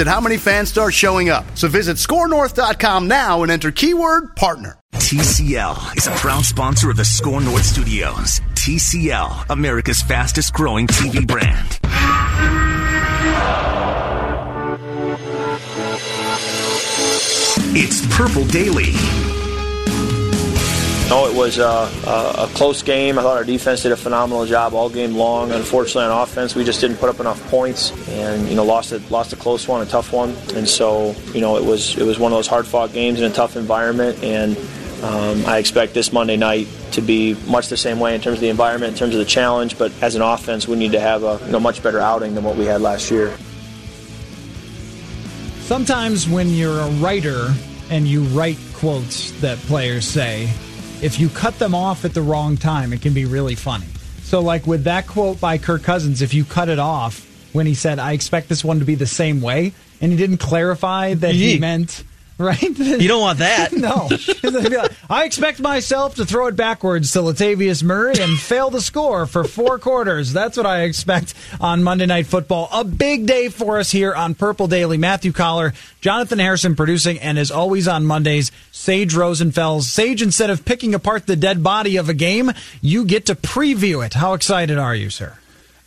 at how many fans start showing up. So visit scorenorth.com now and enter keyword partner. TCL is a proud sponsor of the Score North Studios. TCL, America's fastest growing TV brand. It's Purple Daily. No, it was uh, a close game. I thought our defense did a phenomenal job all game long. Unfortunately, on offense, we just didn't put up enough points, and you know, lost a lost a close one, a tough one. And so, you know, it was it was one of those hard fought games in a tough environment. And um, I expect this Monday night to be much the same way in terms of the environment, in terms of the challenge. But as an offense, we need to have a you know, much better outing than what we had last year. Sometimes when you're a writer and you write quotes that players say, if you cut them off at the wrong time, it can be really funny. So, like with that quote by Kirk Cousins, if you cut it off when he said, I expect this one to be the same way, and he didn't clarify that he meant right? You don't want that. no. I expect myself to throw it backwards to Latavius Murray and fail to score for four quarters. That's what I expect on Monday Night Football. A big day for us here on Purple Daily. Matthew Coller, Jonathan Harrison producing, and as always on Mondays, Sage Rosenfels. Sage, instead of picking apart the dead body of a game, you get to preview it. How excited are you, sir?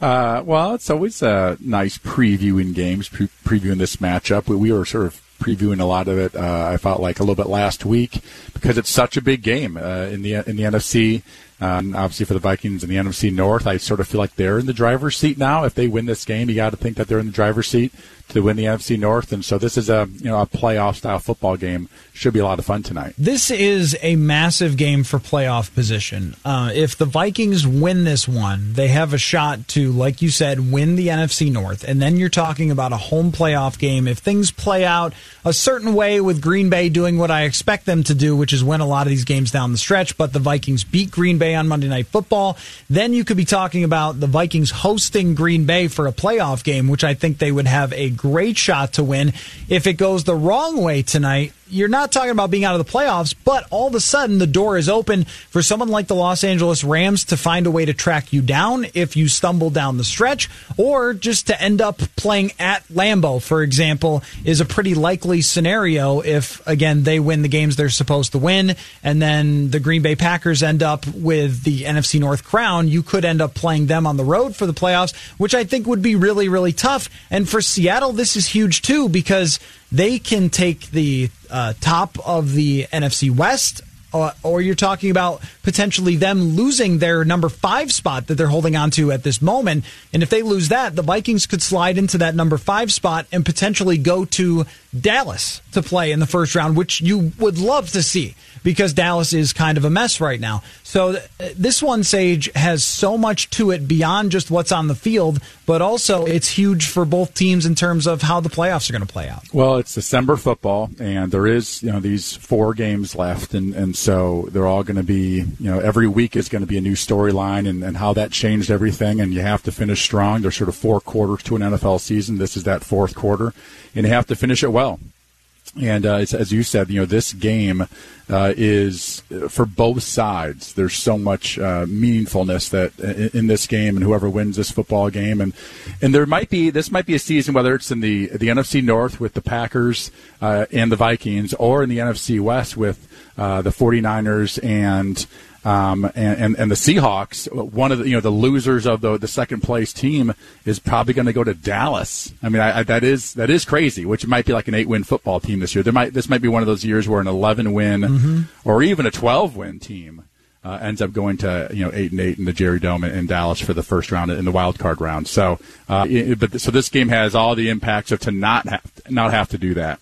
Uh, well, it's always a nice previewing games, pre- previewing this matchup. We, we were sort of previewing a lot of it. Uh, I felt like a little bit last week because it's such a big game uh, in the in the NFC. Um, obviously, for the Vikings in the NFC North, I sort of feel like they're in the driver's seat now. If they win this game, you got to think that they're in the driver's seat to win the NFC North, and so this is a you know a playoff style football game. Should be a lot of fun tonight. This is a massive game for playoff position. Uh, if the Vikings win this one, they have a shot to, like you said, win the NFC North, and then you're talking about a home playoff game. If things play out a certain way with Green Bay doing what I expect them to do, which is win a lot of these games down the stretch, but the Vikings beat Green Bay on Monday Night Football, then you could be talking about the Vikings hosting Green Bay for a playoff game, which I think they would have a great shot to win. If it goes the wrong way tonight, you're not talking about being out of the playoffs, but all of a sudden the door is open for someone like the Los Angeles Rams to find a way to track you down if you stumble down the stretch, or just to end up playing at Lambeau, for example, is a pretty likely scenario if, again, they win the games they're supposed to win, and then the Green Bay Packers end up with the NFC North crown. You could end up playing them on the road for the playoffs, which I think would be really, really tough. And for Seattle, this is huge too because they can take the uh, top of the NFC West, uh, or you're talking about potentially them losing their number five spot that they're holding on to at this moment. And if they lose that, the Vikings could slide into that number five spot and potentially go to Dallas to play in the first round, which you would love to see because Dallas is kind of a mess right now. So th- this one, Sage, has so much to it beyond just what's on the field, but also it's huge for both teams in terms of how the playoffs are going to play out. Well, it's December football, and there is you know these four games left, and, and so they're all going to be you know every week is going to be a new storyline and, and how that changed everything, and you have to finish strong. There's sort of four quarters to an NFL season. This is that fourth quarter, and you have to finish it well. And uh, as you said, you know this game uh, is for both sides. There's so much uh, meaningfulness that in, in, this game, and whoever wins this football game, and and there might be this might be a season whether it's in the the NFC North with the Packers uh, and the Vikings, or in the NFC West with uh, the 49ers and um, and, and, and the Seahawks, one of the you know the losers of the the second place team is probably going to go to Dallas. I mean, I, I, that is that is crazy. Which might be like an eight win football team this year. There might this might be one of those years where an eleven win mm-hmm. or even a twelve win team uh, ends up going to you know eight and eight in the Jerry Dome in, in Dallas for the first round in the wild card round. So, uh, it, but so this game has all the impacts of to not have not have to do that.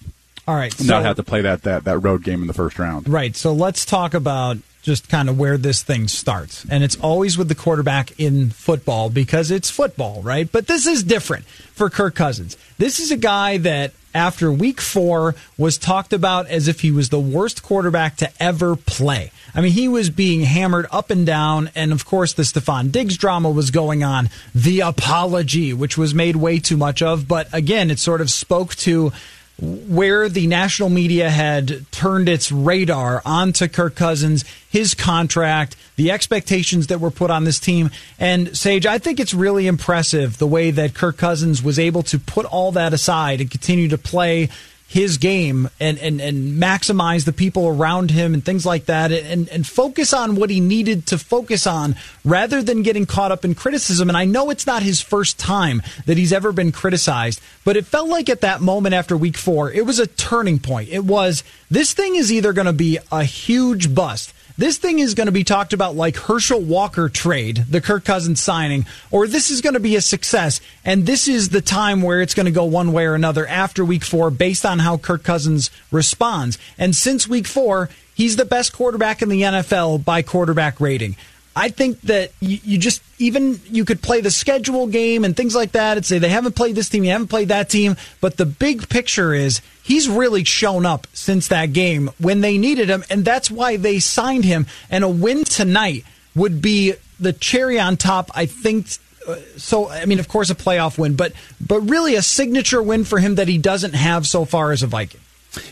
All right, so, not have to play that, that that road game in the first round. Right. So let's talk about just kind of where this thing starts. And it's always with the quarterback in football because it's football, right? But this is different for Kirk Cousins. This is a guy that after week four was talked about as if he was the worst quarterback to ever play. I mean, he was being hammered up and down. And of course, the Stefon Diggs drama was going on. The apology, which was made way too much of. But again, it sort of spoke to where the national media had turned its radar onto Kirk Cousins, his contract, the expectations that were put on this team. And Sage, I think it's really impressive the way that Kirk Cousins was able to put all that aside and continue to play his game and, and, and maximize the people around him and things like that and, and focus on what he needed to focus on rather than getting caught up in criticism. And I know it's not his first time that he's ever been criticized, but it felt like at that moment after week four, it was a turning point. It was this thing is either going to be a huge bust this thing is going to be talked about like Herschel Walker trade, the Kirk Cousins signing, or this is going to be a success. And this is the time where it's going to go one way or another after week four based on how Kirk Cousins responds. And since week four, he's the best quarterback in the NFL by quarterback rating. I think that you, you, just even you could play the schedule game and things like that and say they haven't played this team, you haven't played that team, but the big picture is he's really shown up since that game when they needed him, and that's why they signed him. And a win tonight would be the cherry on top. I think. Uh, so I mean, of course, a playoff win, but but really a signature win for him that he doesn't have so far as a Viking.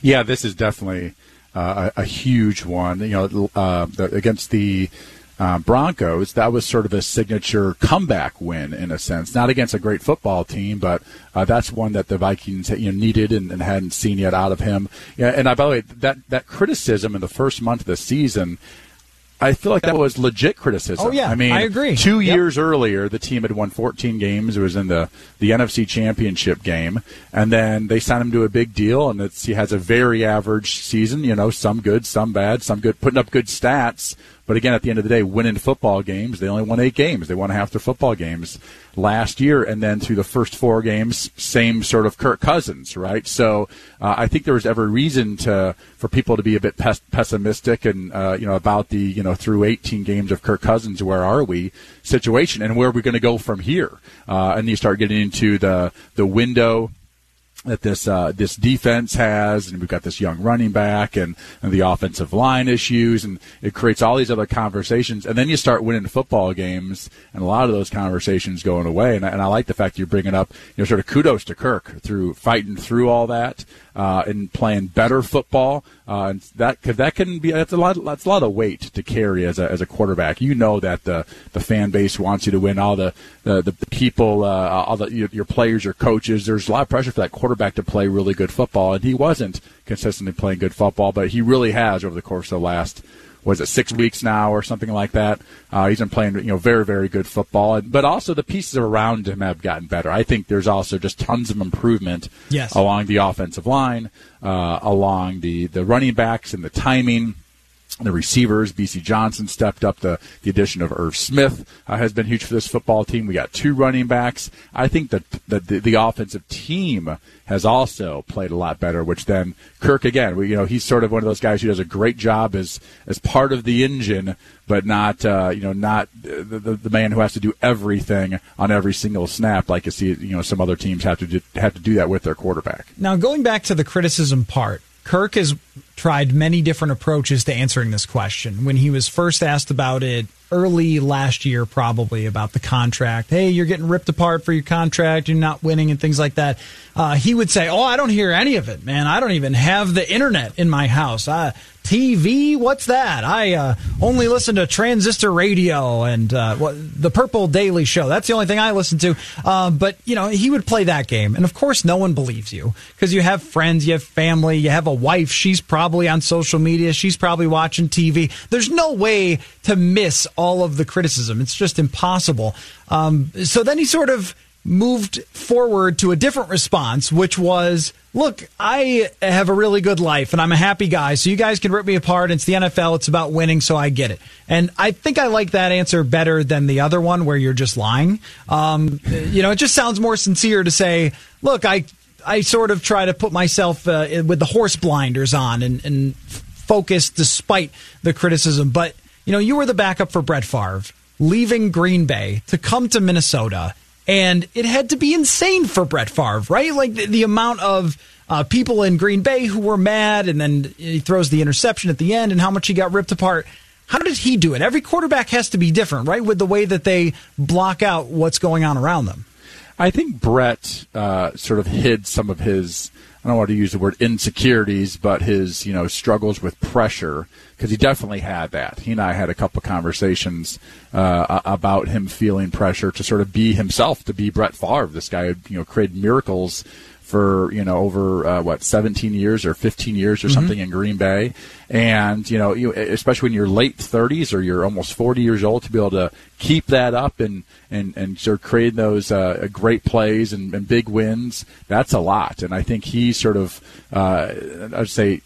Yeah, this is definitely uh, a, a, huge one. You know, uh, against the uh, Broncos, that was sort of a signature comeback win in a sense. Not against a great football team, but uh, that's one that the Vikings you know, needed and, and, hadn't seen yet out of him. Yeah, and uh, by the way, that that criticism in the first month of the season I feel like that was legit criticism. Oh yeah, I mean, I agree. Two yep. years earlier, the team had won 14 games. It was in the the NFC Championship game, and then they signed him to a big deal, and he has a very average season. You know, some good, some bad, some good, putting up good stats. But again, at the end of the day, winning football games, they only won eight games. They won half their football games last year, and then through the first four games, same sort of Kirk Cousins, right? So uh, I think there was every reason to for people to be a bit pes- pessimistic and uh, you know about the you know through 18 games of Kirk Cousins, where are we situation, and where are we going to go from here? Uh, and you start getting into the the window that this uh, this defense has, and we've got this young running back, and, and the offensive line issues, and it creates all these other conversations. And then you start winning football games, and a lot of those conversations going away. And, and I like the fact you're bringing up, you know, sort of kudos to Kirk through fighting through all that uh, and playing better football. Uh, and that that can be that's a lot that's a lot of weight to carry as a as a quarterback. You know that the the fan base wants you to win. All the the, the people, uh, all the your, your players, your coaches. There's a lot of pressure for that quarterback to play really good football, and he wasn't consistently playing good football, but he really has over the course of the last was it six weeks now or something like that. Uh, he's been playing, you know, very, very good football. But also the pieces around him have gotten better. I think there's also just tons of improvement yes. along the offensive line, uh, along the, the running backs and the timing the receivers, Bisi Johnson stepped up. The, the addition of Irv Smith uh, has been huge for this football team. We got two running backs. I think that the, the, the, offensive team has also played a lot better, which then Kirk, again, we, you know, he's sort of one of those guys who does a great job as, as part of the engine, but not, uh, you know, not the, the, the, man who has to do everything on every single snap like you see, you know, some other teams have to do, have to do that with their quarterback. Now, going back to the criticism part, Kirk has tried many different approaches to answering this question. When he was first asked about it early last year, probably about the contract, hey, you're getting ripped apart for your contract, you're not winning, and things like that, uh, he would say, Oh, I don't hear any of it, man. I don't even have the internet in my house. I, TV? What's that? I uh, only listen to transistor radio and uh, what, the Purple Daily Show. That's the only thing I listen to. Uh, but, you know, he would play that game. And of course, no one believes you because you have friends, you have family, you have a wife. She's probably on social media, she's probably watching TV. There's no way to miss all of the criticism. It's just impossible. Um, so then he sort of moved forward to a different response, which was, look, I have a really good life and I'm a happy guy, so you guys can rip me apart. It's the NFL, it's about winning, so I get it. And I think I like that answer better than the other one where you're just lying. Um, you know, it just sounds more sincere to say, look, I I sort of try to put myself uh, with the horse blinders on and, and focus despite the criticism. But, you know, you were the backup for Brett Favre, leaving Green Bay to come to Minnesota and it had to be insane for Brett Favre, right? Like the, the amount of uh, people in Green Bay who were mad, and then he throws the interception at the end, and how much he got ripped apart. How did he do it? Every quarterback has to be different, right? With the way that they block out what's going on around them. I think Brett uh, sort of hid some of his I don't want to use the word insecurities, but his you know struggles with pressure because he definitely had that. He and I had a couple conversations uh, about him feeling pressure to sort of be himself, to be Brett Favre. This guy, you know, created miracles for you know over uh, what 17 years or 15 years or mm-hmm. something in Green Bay, and you know you, especially when you're late 30s or you're almost 40 years old to be able to keep that up and and and sort of create those uh, great plays and, and, big wins. That's a lot, and I think he sort of uh, I'd say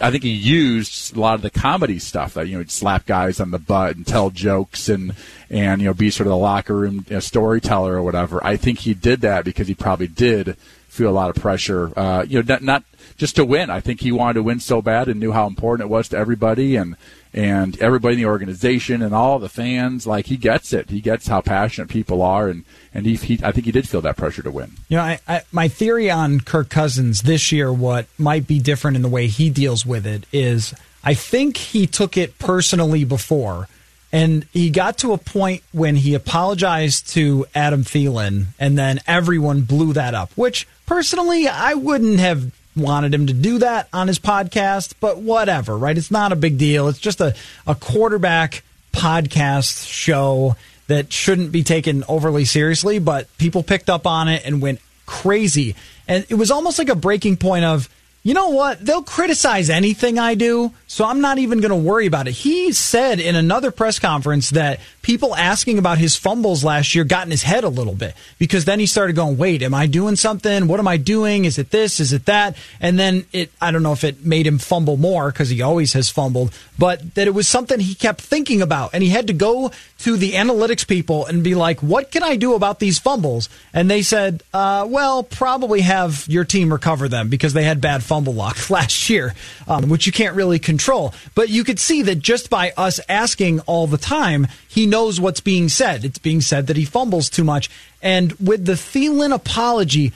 I think he used a lot of the comedy stuff that you know slap guys on the butt and tell jokes and and you know be sort of the locker room you know, storyteller or whatever. I think he did that because he probably did feel a lot of pressure. Uh, you know, not, not just to win. I think he wanted to win so bad and knew how important it was to everybody and and everybody in the organization and all the fans. Like he gets it. He gets how passionate people are, and and he, he I think he did feel that pressure to win. You know, I, I, my theory on Kirk Cousins this year, what might be different in the way he deals with it is, I think he took it personally before and he got to a point when he apologized to Adam Thielen, and then everyone blew that up, which personally, I wouldn't have wanted him to do that on his podcast, but whatever, right? It's not a big deal. It's just a, a quarterback podcast show that shouldn't be taken overly seriously, but people picked up on it and went crazy. And it was almost like a breaking point of, you know what? They'll criticize anything I do, so I'm not even going to worry about it. He said in another press conference that people asking about his fumbles last year got in his head a little bit because then he started going, wait, am I doing something? What am I doing? Is it this? Is it that? And then it, I don't know if it made him fumble more because he always has fumbled, but that it was something he kept thinking about. And he had to go to the analytics people and be like, what can I do about these fumbles? And they said, uh, well, probably have your team recover them because they had bad fumble luck last year, um, which you can't really control. But you could see that just by us asking all the time, he knows what's being said. It's being said that he fumbles too much. And with the Thielen apology,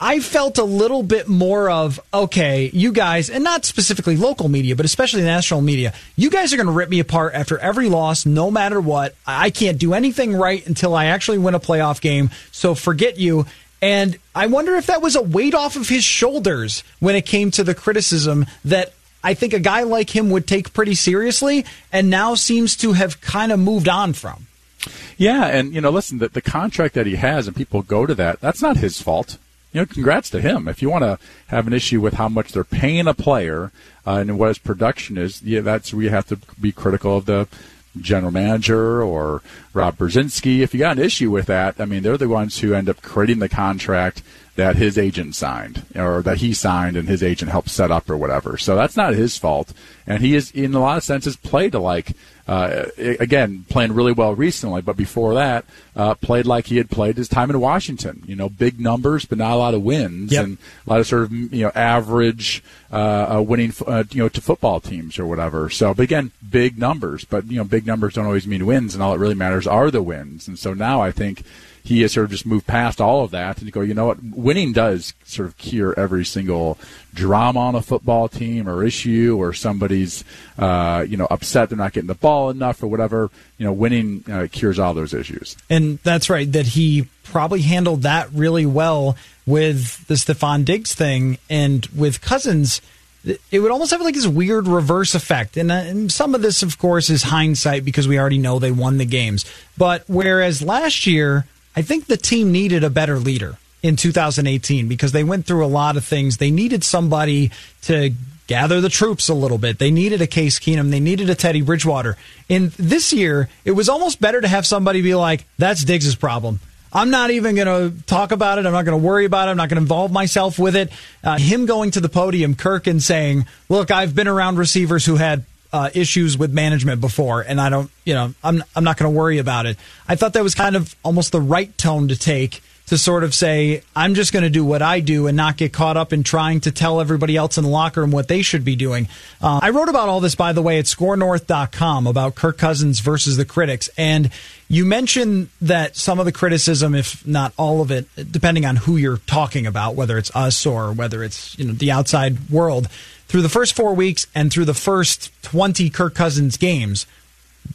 I felt a little bit more of, okay, you guys, and not specifically local media, but especially national media, you guys are going to rip me apart after every loss, no matter what. I can't do anything right until I actually win a playoff game. So forget you. And I wonder if that was a weight off of his shoulders when it came to the criticism that I think a guy like him would take pretty seriously and now seems to have kind of moved on from. Yeah, and you know, listen, the, the contract that he has, and people go to that. That's not his fault. You know, congrats to him. If you want to have an issue with how much they're paying a player uh, and what his production is, yeah, that's where you have to be critical of the general manager or Rob Brzezinski. If you got an issue with that, I mean, they're the ones who end up creating the contract that his agent signed or that he signed and his agent helped set up or whatever. So that's not his fault. And he is, in a lot of senses, played to like, uh, again, playing really well recently, but before that, uh, played like he had played his time in Washington. You know, big numbers, but not a lot of wins yep. and a lot of sort of, you know, average, uh, uh winning, uh, you know, to football teams or whatever. So, but again, big numbers, but, you know, big numbers don't always mean wins and all that really matters are the wins. And so now I think, he has sort of just moved past all of that and go, you know what, winning does sort of cure every single drama on a football team or issue or somebody's, uh, you know, upset they're not getting the ball enough or whatever. You know, winning uh, cures all those issues. And that's right, that he probably handled that really well with the Stefon Diggs thing and with Cousins it would almost have like this weird reverse effect. And, uh, and, some of this, of course, is hindsight because we already know they won the games. But whereas last year, I think the team needed a better leader in 2018 because they went through a lot of things. They needed somebody to gather the troops a little bit. They needed a Case Keenum. They needed a Teddy Bridgewater. In this year, it was almost better to have somebody be like, that's Diggs' problem. I'm not even going to talk about it. I'm not going to worry about it. I'm not going to involve myself with it. Uh, him going to the podium, Kirk, and saying, "Look, I've been around receivers who had uh, issues with management before, and I don't, you know, I'm I'm not going to worry about it." I thought that was kind of almost the right tone to take to sort of say, I'm just going to do what I do and not get caught up in trying to tell everybody else in the locker room what they should be doing. Uh, I wrote about all this, by the way, at scorenorth.com about Kirk Cousins versus the critics. And you mentioned that some of the criticism, if not all of it, depending on who you're talking about, whether it's us or whether it's you know the outside world, through the first four weeks and through the first 20 Kirk Cousins games,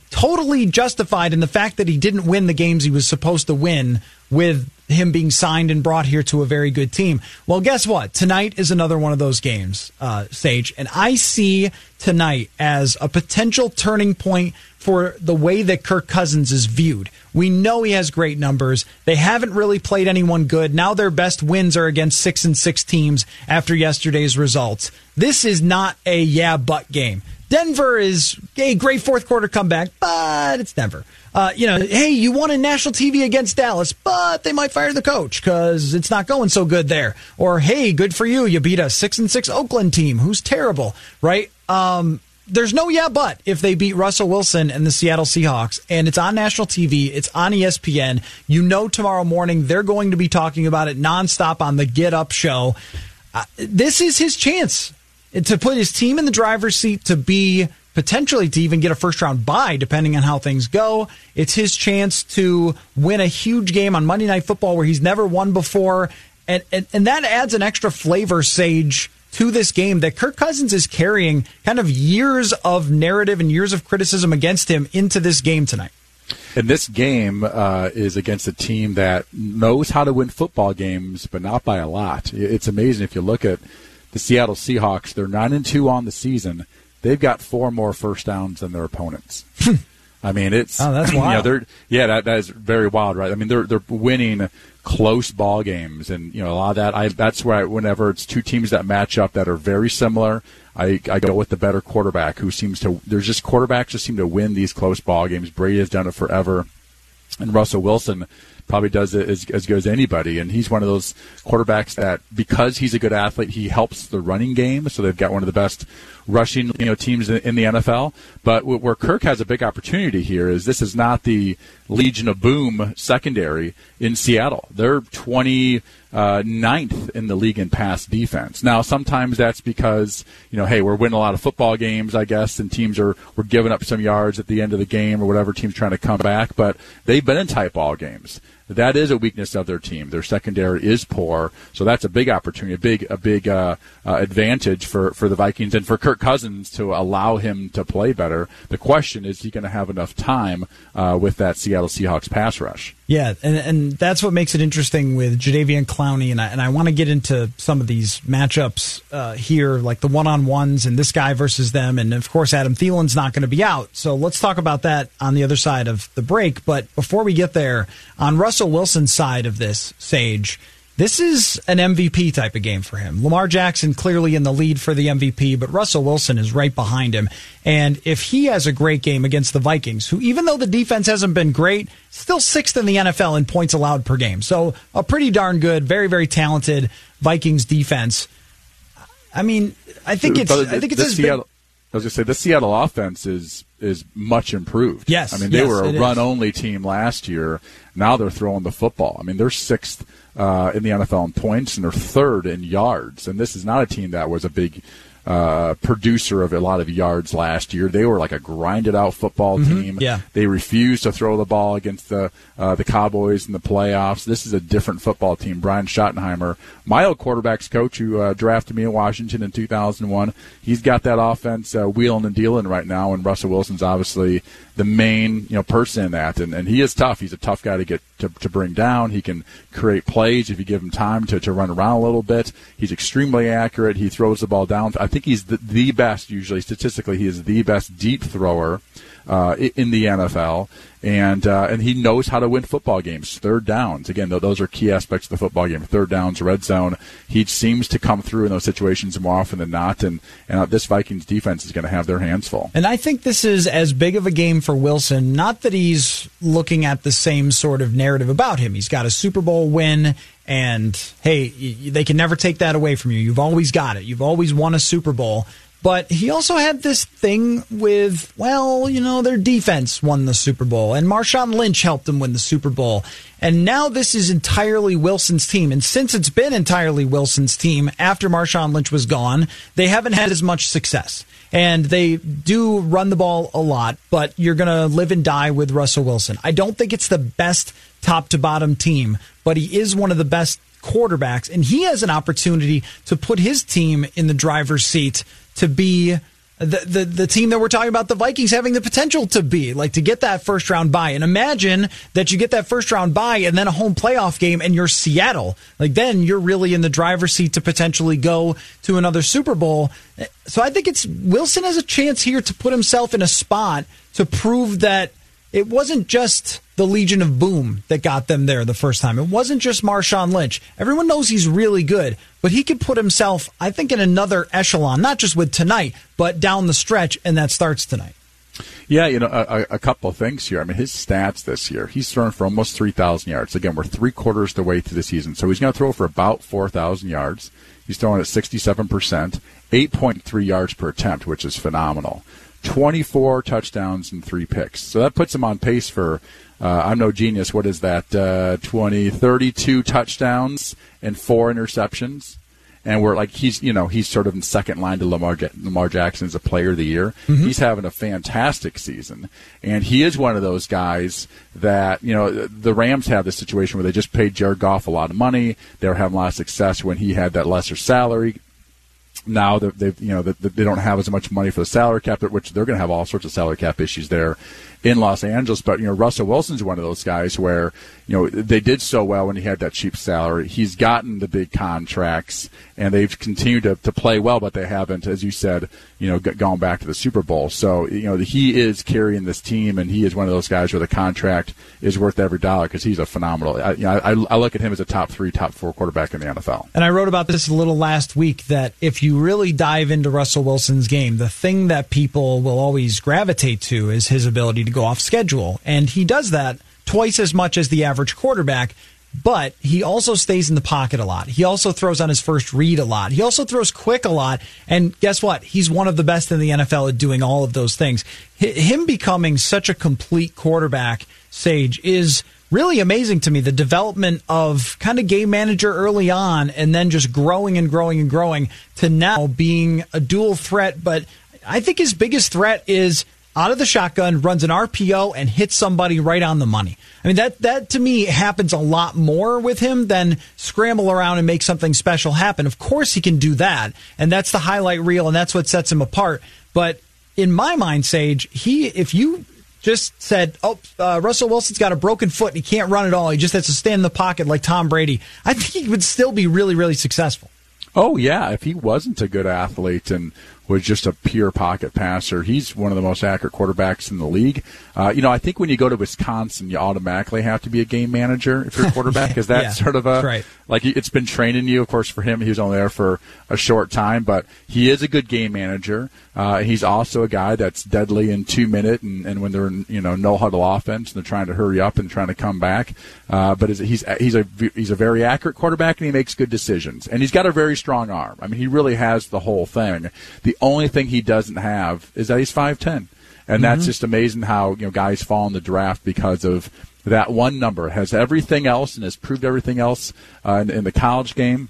totally justified in the fact that he didn't win the games he was supposed to win with him being signed and brought here to a very good team. Well, guess what? Tonight is another one of those games, uh, Sage. And I see tonight as a potential turning point for the way that Kirk Cousins is viewed. We know he has great numbers. They haven't really played anyone good. Now their best wins are against six and six teams after yesterday's results. This is not a yeah, but game. Denver is a great fourth quarter comeback, but it's Denver. Uh, you know, hey, you won in national TV against Dallas, but they might fire the coach because it's not going so good there. Or hey, good for you, you beat a six and six Oakland team who's terrible, right? Um, there's no yeah, but if they beat Russell Wilson and the Seattle Seahawks, and it's on national TV, it's on ESPN. You know, tomorrow morning they're going to be talking about it nonstop on the Get Up show. Uh, this is his chance to put his team in the driver's seat to be potentially to even get a first round bye, depending on how things go. It's his chance to win a huge game on Monday Night Football where he's never won before. And, and, and that adds an extra flavor, Sage, to this game that Kirk Cousins is carrying kind of years of narrative and years of criticism against him into this game tonight. And this game uh, is against a team that knows how to win football games, but not by a lot. It's amazing if you look at the Seattle Seahawks. They're nine and two on the season. They've got four more first downs than their opponents. Hmm. I mean, it's oh, that's wild. You know, yeah, that, that is very wild, right? I mean, they're they're winning close ball games, and you know a lot of that. I that's why whenever it's two teams that match up that are very similar, I I go with the better quarterback who seems to. There's just quarterbacks just seem to win these close ball games. Brady has done it forever, and Russell Wilson probably does it as, as good as anybody. And he's one of those quarterbacks that, because he's a good athlete, he helps the running game. So they've got one of the best rushing you know teams in, the NFL. But where Kirk has a big opportunity here is this is not the Legion of Boom secondary in Seattle. They're 29th uh, in the league in pass defense. Now, sometimes that's because, you know, hey, we're winning a lot of football games, I guess, and teams are, we're giving up some yards at the end of the game or whatever team's trying to come back, but they've been in tight ball games that is a weakness of their team. Their secondary is poor, so that's a big opportunity, a big a big uh, uh, advantage for, for the Vikings and for Kirk Cousins to allow him to play better. The question is, he going to have enough time uh, with that Seattle Seahawks pass rush? Yeah, and and that's what makes it interesting with Jadeveon Clowney, and I, and I want to get into some of these matchups uh, here, like the one on ones and this guy versus them, and of course Adam Thielen's not going to be out, so let's talk about that on the other side of the break. But before we get there, on Russell Wilson's side of this, Sage, this is an MVP type of game for him. Lamar Jackson clearly in the lead for the MVP, but Russell Wilson is right behind him. And if he has a great game against the Vikings, who even though the defense hasn't been great, still sixth in the NFL in points allowed per game. So a pretty darn good, very, very talented Vikings defense. I mean, I think it's, I think it's Seattle, I was going to say the Seattle offense is is much improved. Yes, I mean they yes, were a run only team last year. Now they're throwing the football. I mean they're sixth uh, in the NFL in points, and they're third in yards. And this is not a team that was a big uh, producer of a lot of yards last year. They were like a grinded out football mm-hmm. team. Yeah. They refused to throw the ball against the uh, the Cowboys in the playoffs. This is a different football team. Brian Schottenheimer, my old quarterbacks coach who uh, drafted me in Washington in 2001, he's got that offense uh, wheeling and dealing right now. And Russell Wilson's obviously the main you know person in that, and, and he is tough. He's a tough guy to get to, to bring down. He can create plays if you give him time to, to run around a little bit. He's extremely accurate. He throws the ball down. I think he's the, the best usually statistically. He is the best deep thrower uh, in the NFL and uh, and he knows how to win football games. Third downs, again, those are key aspects of the football game. Third downs, red zone. He seems to come through in those situations more often than not, and and uh, this Vikings defense is going to have their hands full. And I think this is as big of a game for Wilson. Not that he's looking at the same sort of narrative about him. He's got a Super Bowl win. And hey, they can never take that away from you. You've always got it. You've always won a Super Bowl. But he also had this thing with, well, you know, their defense won the Super Bowl, and Marshawn Lynch helped them win the Super Bowl. And now this is entirely Wilson's team. And since it's been entirely Wilson's team after Marshawn Lynch was gone, they haven't had as much success. And they do run the ball a lot, but you're going to live and die with Russell Wilson. I don't think it's the best top to bottom team, but he is one of the best quarterbacks, and he has an opportunity to put his team in the driver's seat to be the, the, the team that we're talking about, the Vikings having the potential to be, like to get that first round bye. And imagine that you get that first round bye and then a home playoff game and you're Seattle. Like then you're really in the driver's seat to potentially go to another Super Bowl. So I think it's Wilson has a chance here to put himself in a spot to prove that it wasn't just the Legion of Boom that got them there the first time. It wasn't just Marshawn Lynch. Everyone knows he's really good, but he could put himself, I think, in another echelon, not just with tonight, but down the stretch, and that starts tonight. Yeah, you know, a, a couple of things here. I mean, his stats this year, he's thrown for almost 3,000 yards. Again, we're three quarters the way through the season, so he's going to throw for about 4,000 yards. He's throwing at 67%, 8.3 yards per attempt, which is phenomenal. 24 touchdowns and three picks. So that puts him on pace for, I'm no genius, what is that, uh, 20, 32 touchdowns and four interceptions. And we're like, he's, you know, he's sort of in second line to Lamar, Lamar Jackson as a player of the year. Mm-hmm. He's having a fantastic season. And he is one of those guys that, you know, the Rams have this situation where they just paid Jared Goff a lot of money. They were having a lot of success when he had that lesser salary now that they've you know that they don't have as much money for the salary cap, which they're going to have all sorts of salary cap issues there in Los Angeles. But you know, Russell Wilson's one of those guys where you know they did so well when he had that cheap salary. He's gotten the big contracts, and they've continued to, to play well, but they haven't, as you said, you know, gone back to the Super Bowl. So you know, he is carrying this team, and he is one of those guys where the contract is worth every dollar because he's a phenomenal. I, you know, I, I look at him as a top three, top four quarterback in the NFL. And I wrote about this a little last week that if you really dive into Russell Wilson's game, the thing that people will always gravitate to is his ability to go off schedule. And he does that twice as much as the average quarterback, but he also stays in the pocket a lot. He also throws on his first read a lot. He also throws quick a lot. And guess what? He's one of the best in the NFL at doing all of those things. Him becoming such a complete quarterback, Sage, is really amazing to me. The development of kind of game manager early on and then just growing and growing and growing to now being a dual threat. But I think his biggest threat is out of the shotgun, runs an RPO, and hits somebody right on the money. I mean, that, that to me happens a lot more with him than scramble around and make something special happen. Of course, he can do that, and that's the highlight reel, and that's what sets him apart. But in my mind, Sage, he, if you just said, "Oh, uh, Russell Wilson's got a broken foot and he can't run at all. He just has to stand in the pocket like Tom Brady." I think he would still be really, really successful. Oh yeah, if he wasn't a good athlete and was just a pure pocket passer. He's one of the most accurate quarterbacks in the league. Uh, you know, I think when you go to Wisconsin, you automatically have to be a game manager if you're a quarterback because that's yeah, sort of a right. like it's been training you. Of course, for him, he was only there for a short time, but he is a good game manager. Uh, he's also a guy that's deadly in two minute and, and when they're in, you know no huddle offense and they're trying to hurry up and trying to come back. Uh, but he's he's a he's a very accurate quarterback and he makes good decisions and he's got a very strong arm. I mean, he really has the whole thing. The only thing he doesn't have is that he's five ten, and mm-hmm. that's just amazing how you know guys fall in the draft because of that one number. Has everything else and has proved everything else uh, in, in the college game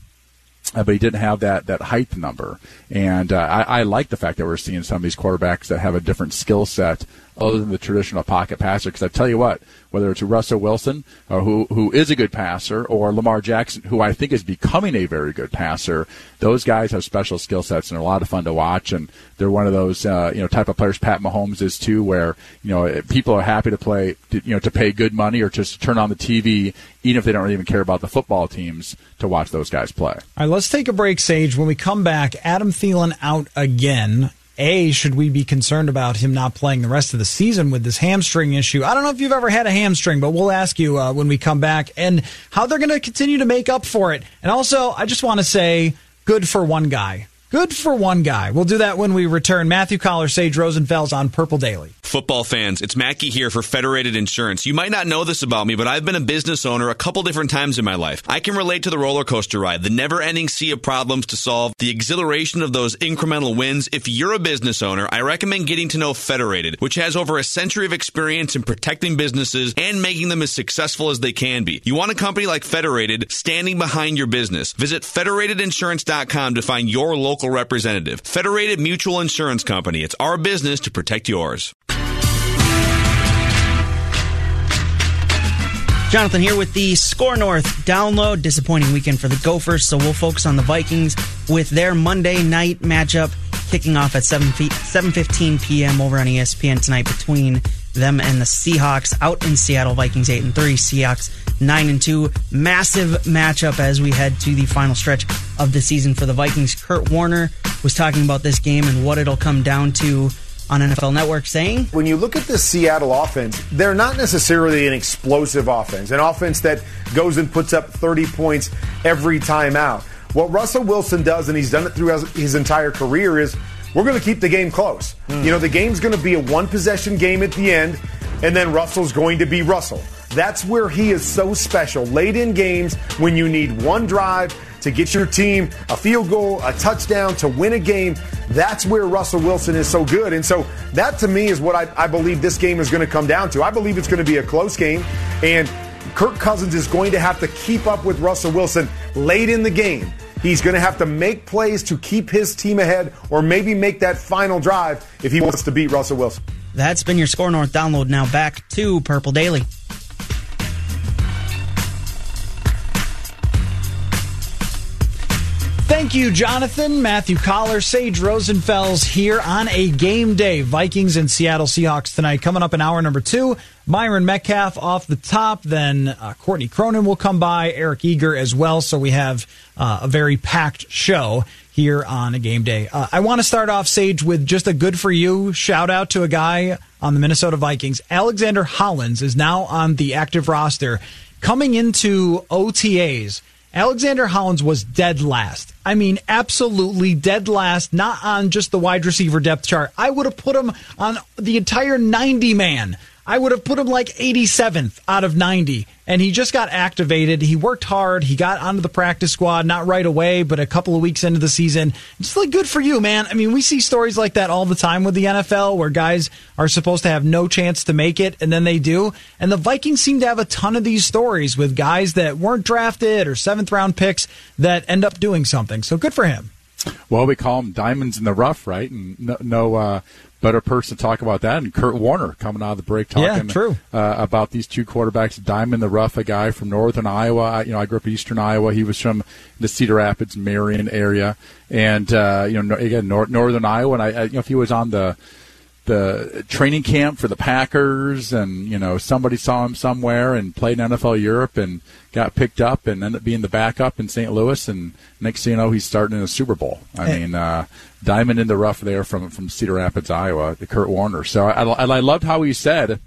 uh, but he didn't have that that height number. And uh, I, I like the fact that we're seeing some of these quarterbacks that have a different skill set other than the traditional pocket passer. Because I tell you what, whether it's Russell Wilson, or who who is a good passer, or Lamar Jackson, who I think is becoming a very good passer, those guys have special skill sets and are a lot of fun to watch. And they're one of those uh, you know type of players. Pat Mahomes is too, where you know people are happy to play, you know, to pay good money or just turn on the TV, even if they don't even care about the football teams, to watch those guys play. All right, let's take a break, Sage. When we come back, Adam Thielen out again A, should we be concerned about him not playing the rest of the season with this hamstring issue? I don't know if you've ever had a hamstring, but we'll ask you uh, when we come back and how they're going to continue to make up for it. And also, I just want to say good for one guy. Good for one guy. We'll do that when we return. Matthew Coller, Sage Rosenfels on Purple Daily. Football fans, it's Mackey here for Federated Insurance. You might not know this about me, but I've been a business owner a couple different times in my life. I can relate to the roller coaster ride, the never ending sea of problems to solve, the exhilaration of those incremental wins. If you're a business owner, I recommend getting to know Federated, which has over a century of experience in protecting businesses and making them as successful as they can be. You want a company like Federated standing behind your business. Visit federatedinsurance.com to find your local representative. Federated Mutual Insurance Company. It's our business to protect yours. Jonathan here with the Score North download. Disappointing weekend for the Gophers, so we'll focus on the Vikings with their Monday night matchup kicking off at 7 7:15 p.m. over on ESPN tonight between them and the Seahawks out in Seattle. Vikings 8 and 3, Seahawks 9 and 2. Massive matchup as we head to the final stretch of the season for the Vikings. Kurt Warner was talking about this game and what it'll come down to on NFL Network saying When you look at the Seattle offense, they're not necessarily an explosive offense, an offense that goes and puts up 30 points every time out. What Russell Wilson does, and he's done it through his entire career, is we're going to keep the game close. Mm. You know, the game's going to be a one possession game at the end, and then Russell's going to be Russell. That's where he is so special. Late in games, when you need one drive to get your team a field goal, a touchdown to win a game, that's where Russell Wilson is so good. And so that to me is what I, I believe this game is going to come down to. I believe it's going to be a close game, and Kirk Cousins is going to have to keep up with Russell Wilson late in the game. He's going to have to make plays to keep his team ahead or maybe make that final drive if he wants to beat Russell Wilson. That's been your Score North download. Now back to Purple Daily. Thank you, Jonathan. Matthew Coller, Sage Rosenfels here on a game day. Vikings and Seattle Seahawks tonight. Coming up in hour number two, Myron Medcalf off the top. Then uh, Courtney Cronin will come by, Eric Eager as well. So we have uh, a very packed show here on a game day. Uh, I want to start off, Sage, with just a good for you shout out to a guy on the Minnesota Vikings. Alexander Hollins is now on the active roster. Coming into OTAs, Alexander Hollins was dead last. I mean, absolutely dead last, not on just the wide receiver depth chart. I would have put him on the entire 90 man. I would have put him like 87th out of 90. And he just got activated. He worked hard. He got onto the practice squad, not right away, but a couple of weeks into the season. Just like good for you, man. I mean, we see stories like that all the time with the NFL where guys are supposed to have no chance to make it and then they do. And the Vikings seem to have a ton of these stories with guys that weren't drafted or seventh round picks that end up doing something. So good for him. Well, we call them diamonds in the rough, right? And no, no uh, better person to talk about that. And Kurt Warner coming out of the break talking yeah, true. Uh, about these two quarterbacks. Diamond the Rough, a guy from northern Iowa. I, you know, I grew up in eastern Iowa. He was from the Cedar Rapids, Marion area, and uh, you know, again, nor- northern Iowa. And I, I, you know, if he was on the the training camp for the Packers, and you know somebody saw him somewhere and played in NFL Europe and got picked up and ended up being the backup in St. Louis, and next thing you know, he's starting in a Super Bowl. I mean, uh, diamond in the rough there from from Cedar Rapids, Iowa, Kurt Warner. So I, I, I loved how he said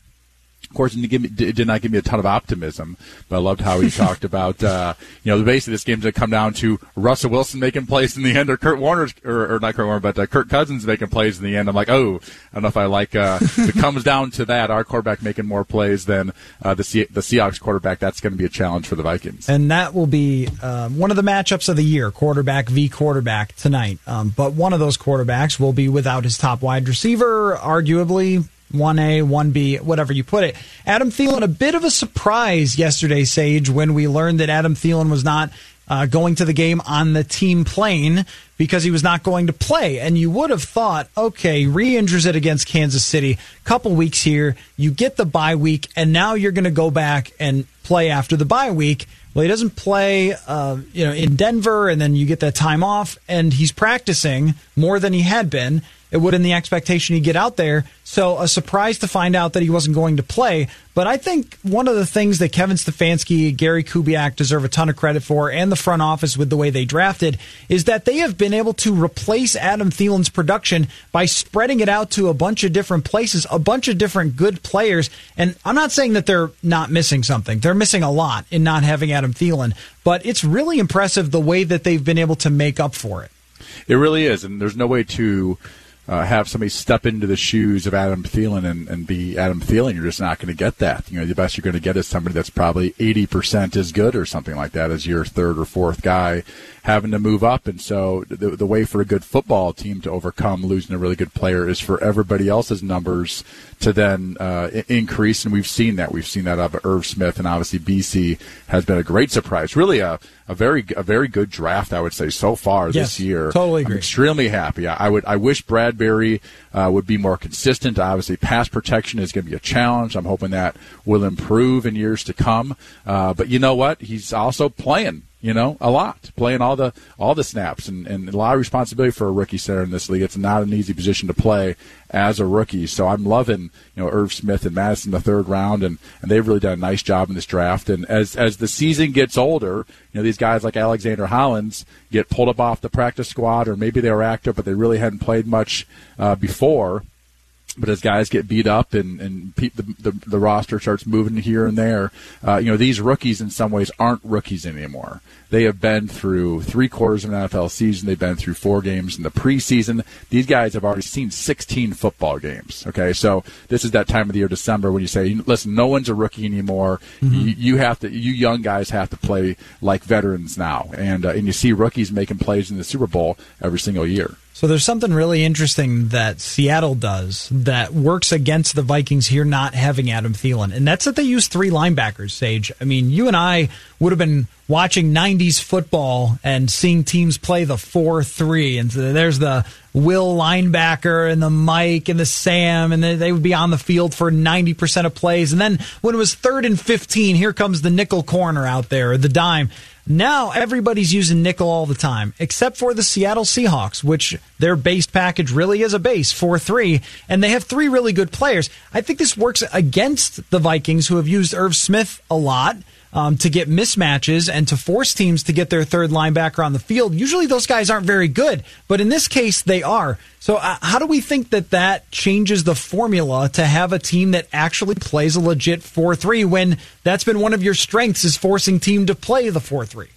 of course, it, give me, did not give me a ton of optimism, but I loved how he talked about, uh, you know, basically this game's going to come down to Russell Wilson making plays in the end, or Kurt Warner, or, or not Kurt Warner, but uh, Kirk Cousins making plays in the end. I'm like, oh, I don't know if I like. Uh, if it comes down to that, our quarterback making more plays than uh, the C- the Seahawks quarterback. That's going to be a challenge for the Vikings, and that will be um, one of the matchups of the year, quarterback v quarterback tonight. Um, but one of those quarterbacks will be without his top wide receiver, arguably 1A, 1B, whatever you put it. Adam Thielen, a bit of a surprise yesterday, Sage, when we learned that Adam Thielen was not uh, going to the game on the team plane because he was not going to play. And you would have thought, okay, re injures it against Kansas City, couple weeks here, you get the bye week, and now you're going to go back and play after the bye week. Well, he doesn't play, uh, you know, in Denver, and then you get that time off, and he's practicing more than he had been. It would been the expectation he'd get out there. So a surprise to find out that he wasn't going to play. But I think one of the things that Kevin Stefanski, Gary Kubiak deserve a ton of credit for, and the front office with the way they drafted, is that they have been able to replace Adam Thielen's production by spreading it out to a bunch of different places, a bunch of different good players. And I'm not saying that they're not missing something. They're missing a lot in not having Adam Thielen, but it's really impressive the way that they've been able to make up for it. It really is, and there's no way to uh, have somebody step into the shoes of Adam Thielen and, and be Adam Thielen. You're just not going to get that. You know, the best you're going to get is somebody that's probably 80% as good or something like that as your third or fourth guy having to move up. And so the, the way for a good football team to overcome losing a really good player is for everybody else's numbers to then uh, increase. And we've seen that. We've seen that of Irv Smith, and obviously Bisi has been a great surprise. Really a, a very a very good draft, I would say, so far yes, this year. Totally agree. I'm extremely happy. I, I would I wish Bradbury uh, would be more consistent. Obviously, pass protection is going to be a challenge. I'm hoping that will improve in years to come. Uh, but you know what? He's also playing you know, a lot, playing all the all the snaps and, and a lot of responsibility for a rookie center in this league. It's not an easy position to play as a rookie. So I'm loving, you know, Irv Smith and Mattison the third round and, and they've really done a nice job in this draft. And as as the season gets older, you know, these guys like Alexander Hollins get pulled up off the practice squad or maybe they were active but they really hadn't played much uh, before but as guys get beat up and and pe- the, the, the roster starts moving here and there, uh, you know these rookies in some ways aren't rookies anymore. They have been through three quarters of an NFL season. They've been through four games in the preseason. These guys have already seen 16 football games. Okay, so this is that time of the year, December, when you say, listen, no one's a rookie anymore. Mm-hmm. You, you, have to, you young guys have to play like veterans now, and uh, and you see rookies making plays in the Super Bowl every single year. So there's something really interesting that Seattle does that works against the Vikings here not having Adam Thielen, and that's that they use three linebackers. Sage, I mean, you and I would have been watching 90s football and seeing teams play the 4-3 and so there's the will linebacker and the mike and the sam and they would be on the field for 90% of plays. And then when it was third and 15 here comes the nickel corner out there the dime now everybody's using nickel all the time, except for the Seattle Seahawks, which their base package really is a base 4 3, and they have three really good players. I think this works against the Vikings, who have used Irv Smith a lot um, to get mismatches and to force teams to get their third linebacker on the field. Usually those guys aren't very good, but in this case they are. So uh, how do we think that that changes the formula to have a team that actually plays a legit 4-3 when that's been one of your strengths is forcing team to play the 4-3?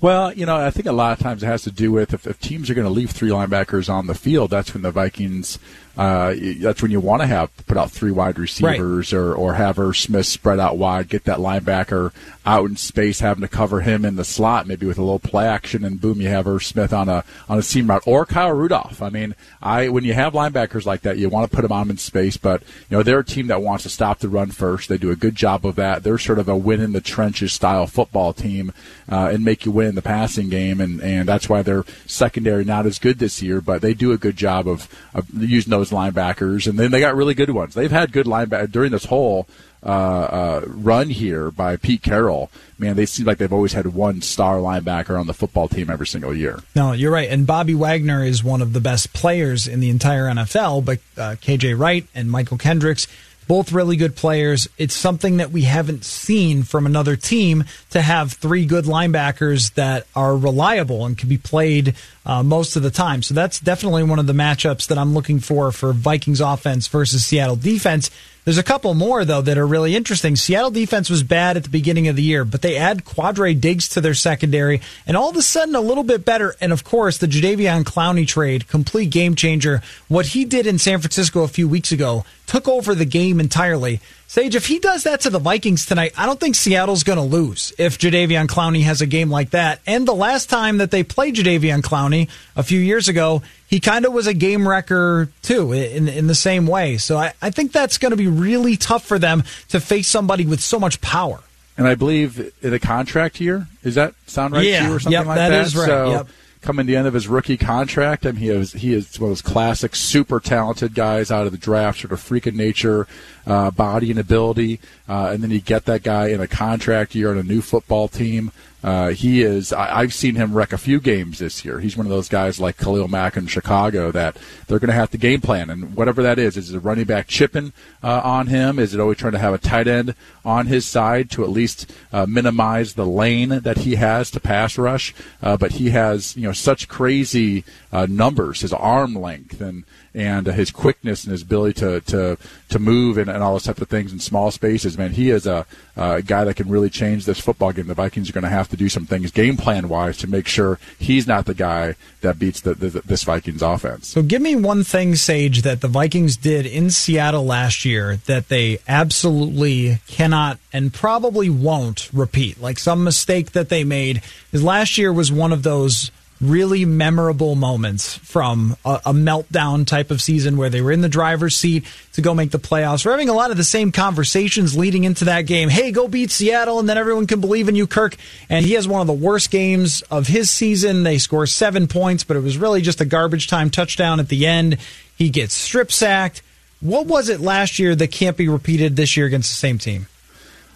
Well, you know, I think a lot of times it has to do with if, if teams are going to leave three linebackers on the field, that's when the Vikings uh, that's when you want to have put out three wide receivers right. or, or have Irv Smith spread out wide, get that linebacker out in space, having to cover him in the slot, maybe with a little play action, and boom, you have Irv Smith on a on a seam route or Kyle Rudolph. I mean, I when you have linebackers like that, you want to put them on in space, but you know they're a team that wants to stop the run first. They do a good job of that. They're sort of a win in the trenches style football team uh, and make you win in the passing game, and and that's why their secondary not as good this year, but they do a good job of, of using those linebackers, and then they got really good ones. They've had good linebackers during this whole uh, uh, run here by Pete Carroll. Man, they seem like they've always had one star linebacker on the football team every single year. No, you're right. And Bobby Wagner is one of the best players in the entire NFL, but uh, KJ Wright and Mychal Kendricks both really good players. It's something that we haven't seen from another team to have three good linebackers that are reliable and can be played uh, most of the time. So that's definitely one of the matchups that I'm looking for for Vikings offense versus Seattle defense. There's a couple more though that are really interesting. Seattle defense was bad at the beginning of the year, but they add Quandre Diggs to their secondary, and all of a sudden a little bit better. And of course, the Jadeveon Clowney trade, complete game changer. What he did in San Francisco a few weeks ago took over the game entirely. Sage, if he does that to the Vikings tonight, I don't think Seattle's going to lose if Jadeveon Clowney has a game like that. And the last time that they played Jadeveon Clowney a few years ago, he kind of was a game wrecker too, in in the same way. So I, I think that's going to be really tough for them to face somebody with so much power. And I believe in a contract year. Does that sound right yeah, to you or something yep, like that? That is right. So, yep coming to the end of his rookie contract. I mean, he is he is one of those classic, super talented guys out of the draft, sort of freak of nature, uh, body and ability, uh, and then you get that guy in a contract year on a new football team. Uh, he is. I, have seen him wreck a few games this year. He's one of those guys like Khalil Mack in Chicago that they're going to have to game plan, and whatever that is, is it a running back chipping uh, on him? Is it always trying to have a tight end on his side to at least uh, minimize the lane that he has to pass rush? Uh, but he has you know such crazy uh, numbers, his arm length and and his quickness and his ability to to to move and, and all those types of things in small spaces. Man, he is a, a guy that can really change this football game. The Vikings are going to have to do some things game plan wise to make sure he's not the guy that beats the, the, this Vikings offense. So, give me one thing, Sage, that the Vikings did in Seattle last year that they absolutely cannot and probably won't repeat. Like some mistake that they made. Last year was one of those really memorable moments from a, a, meltdown type of season where they were in the driver's seat to go make the playoffs. We're having a lot of the same conversations leading into that game. Hey, go beat Seattle, and then everyone can believe in you, Kirk. And he has one of the worst games of his season. They score seven points, but it was really just a garbage time touchdown at the end. He gets strip sacked. What was it last year that can't be repeated this year against the same team?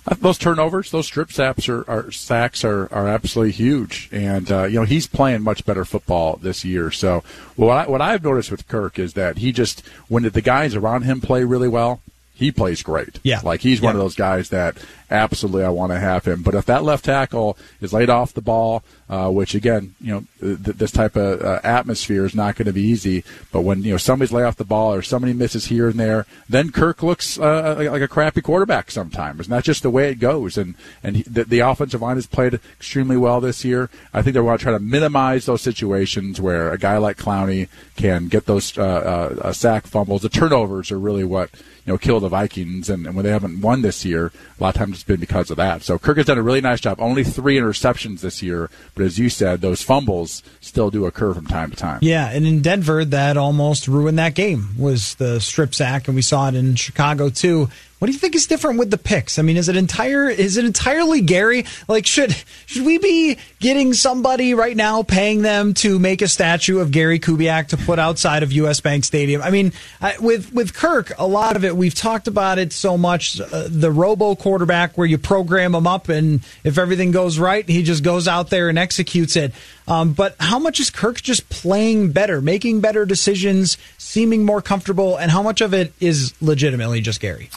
Uh, those turnovers, those strip sacks are, are sacks are, are absolutely huge, and uh, you know he's playing much better football this year. So what I, what I've noticed with Kirk is that he just when the guys around him play really well, he plays great. Yeah, like he's yeah. one of those guys that absolutely I want to have him. But if that left tackle is laid off the ball, uh, which again, you know, th- this type of uh, atmosphere is not going to be easy. But when you know somebody's laid off the ball or somebody misses here and there, then Kirk looks uh, like a crappy quarterback sometimes. It's not just the way it goes. And and he, the, the, offensive line has played extremely well this year. I think they're going to try to minimize those situations where a guy like Clowney can get those uh, uh, sack fumbles. The turnovers are really what you know kill the Vikings. And, and when they haven't won this year, a lot of times been because of that. So Kirk has done a really nice job. Only three interceptions this year, but as you said, those fumbles still do occur from time to time. Yeah, and in Denver, that almost ruined that game was the strip sack, and we saw it in Chicago too. What do you think is different with the picks? I mean, is it entire is it entirely Gary? Like should should we be getting somebody right now paying them to make a statue of Gary Kubiak to put outside of US Bank Stadium? I mean, I, with with Kirk, a lot of it we've talked about it so much uh, the robo quarterback where you program him up and if everything goes right, he just goes out there and executes it. Um, but how much is Kirk just playing better, making better decisions, seeming more comfortable, and how much of it is legitimately just Gary?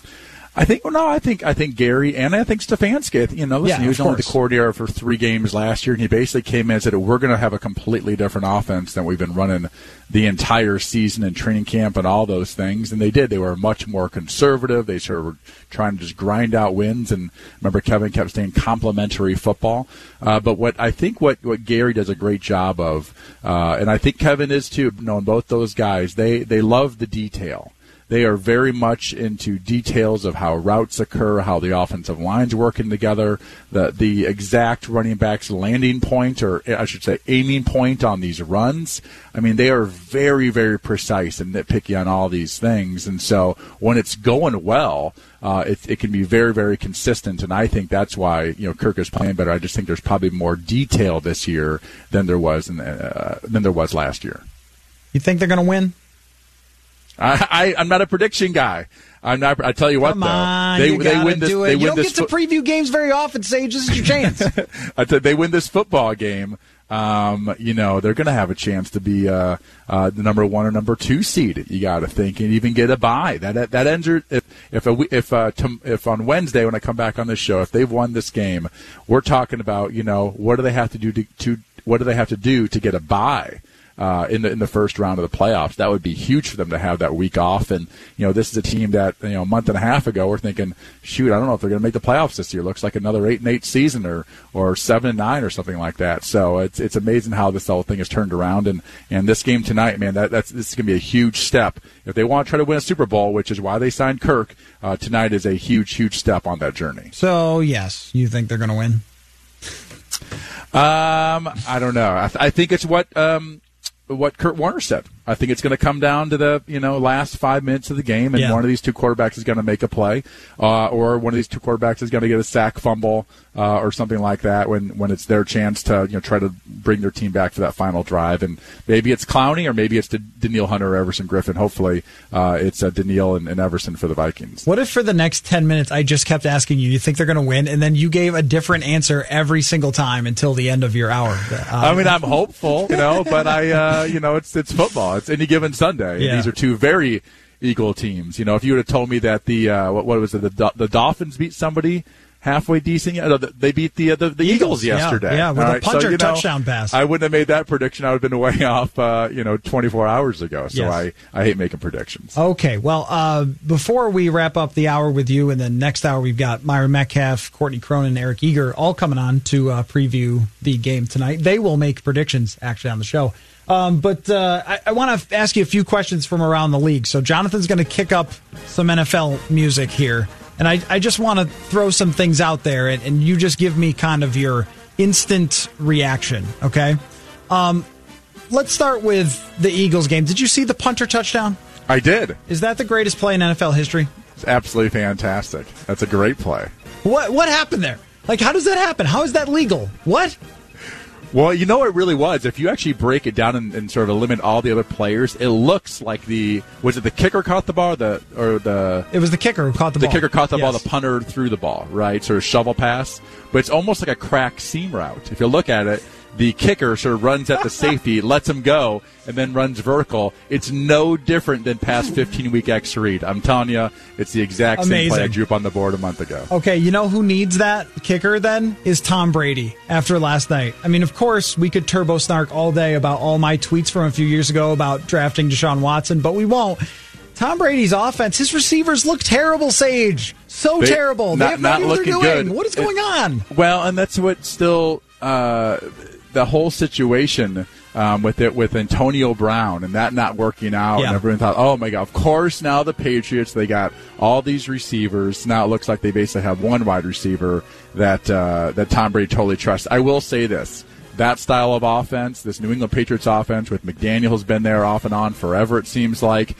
I think well, no, I think I think Gary and I think Stefanski. You know, listen, yeah, he was only the coordinator for three games last year, and he basically came in and said, "We're going to have a completely different offense than we've been running the entire season and training camp and all those things." And they did. They were much more conservative. They sort of were trying to just grind out wins. And remember, Kevin kept saying complimentary football. Uh, but what I think what what Gary does a great job of, uh, and I think Kevin is too, knowing both those guys, they they love the detail they are very much into details of how routes occur, how the offensive lines working together, the the exact running back's landing point, or I should say, aiming point on these runs. I mean, they are very very precise and nitpicky on all these things. And so when it's going well, uh, it, it can be very, very consistent, and I think that's why you know Kirk is playing better. I just think there's probably more detail this year than there was in, uh, than there was last year. You think they're going to win? I, I am not a prediction guy. I'm not. I tell you what, Come though, on, they you they win this. Do they you win don't this get to preview games very often, Sage. This is your chance. I they win this football game. Um, you know they're going to have a chance to be uh, uh, the number one or number two seed. You got to think and even get a bye. That that ends your, if if a, if uh, if on Wednesday when I come back on this show, if they've won this game, we're talking about you know what do they have to do to, to what do they have to do to get a bye uh, in the in the first round of the playoffs. That would be huge for them to have that week off. And you know, this is a team that you know a month and a half ago we're thinking, shoot, I don't know if they're going to make the playoffs this year. Looks like another eight and eight season or or seven and nine or something like that. So it's it's amazing how this whole thing has turned around. And and this game tonight, man, that that's this is going to be a huge step if they want to try to win a Super Bowl, which is why they signed Kirk. Uh, tonight is a huge huge step on that journey. So yes, you think they're going to win? Um, I don't know. I, th- I think it's what um, what Kurt Warner said. I think it's going to come down to the you know last five minutes of the game, and Yeah. one of these two quarterbacks is going to make a play, uh, or one of these two quarterbacks is going to get a sack, fumble, uh, or something like that. When when it's their chance to you know try to bring their team back for that final drive, and maybe it's Clowney, or maybe it's Danielle Hunter or Everson Griffen. Hopefully, uh, it's uh, Danielle and, and Everson for the Vikings. What if for the next 10 minutes I just kept asking you, you think they're going to win? And then you gave a different answer every single time until the end of your hour. I mean, I'm hopeful, you know, but I, uh, you know, it's it's football. It's any given Sunday. And Yeah. these are two very equal teams. You know, if you would have told me that the uh, what, what was it, the the Dolphins beat somebody halfway decent, you know, they beat the uh, the, the Eagles, Eagles, yesterday. yeah, with All a punter touchdown pass. I wouldn't have made that prediction. I would have been way off, uh, you know, 24 hours ago. So Yes. I I hate making predictions. Okay, well, uh, before we wrap up the hour with you, and then next hour we've got Myron Medcalf, Courtney Cronin, Eric Eager all coming on to uh, preview the game tonight. They will make predictions actually on the show. Um, but uh, I, I want to ask you a few questions from around the league. So Jonathan's going to kick up some NFL music here, and I, I just want to throw some things out there, and, and you just give me kind of your instant reaction. Okay. Um, let's start with the Eagles game. Did you see the punter touchdown? I did. Is that the greatest play in NFL history? It's absolutely fantastic. That's a great play. What what happened there? Like, how does that happen? How is that legal? What? Well, you know what it really was. If you actually break it down and, and sort of eliminate all the other players, it looks like the was it the kicker caught the ball, or the or the It was the kicker who caught the, ball. the ball. kicker caught the ball, the punter threw the ball, right? Sort of shovel pass, but it's almost like a crack seam route. If you look at it, the kicker sort of runs at the safety, lets him go, and then runs vertical. It's no different than past 15 week X read. I'm telling you, it's the exact same play I Amazing. drew up on the board a month ago. Okay, you know who needs that kicker then? Is Tom Brady after last night. I mean, of course, we could turbo snark all day about all my tweets from a few years ago about drafting Deshaun Watson, but we won't. Tom Brady's offense, his receivers look terrible, Sage. So They- terrible. not- they have no not idea what they're doing. good. What is It- going on? Well, and that's what still uh, the whole situation um, with it with Antonio Brown and that not working out, Yeah. and everyone thought, oh my god, of course now the Patriots they got all these receivers. Now it looks like they basically have one wide receiver that uh, that Tom Brady totally trusts. I will say this. That style of offense, this New England Patriots offense, with McDaniel has been there off and on forever. It seems like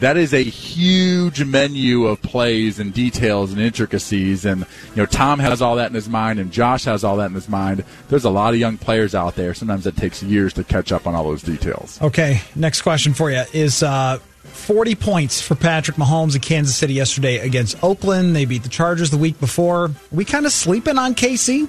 that is a huge menu of plays and details and intricacies and you know tom has all that in his mind and josh has all that in his mind there's a lot of young players out there sometimes it takes years to catch up on all those details Okay, next question for you is uh, 40 points for Patrick Mahomes in Kansas City yesterday against Oakland. They beat the Chargers the week before. we kind of sleeping on KC?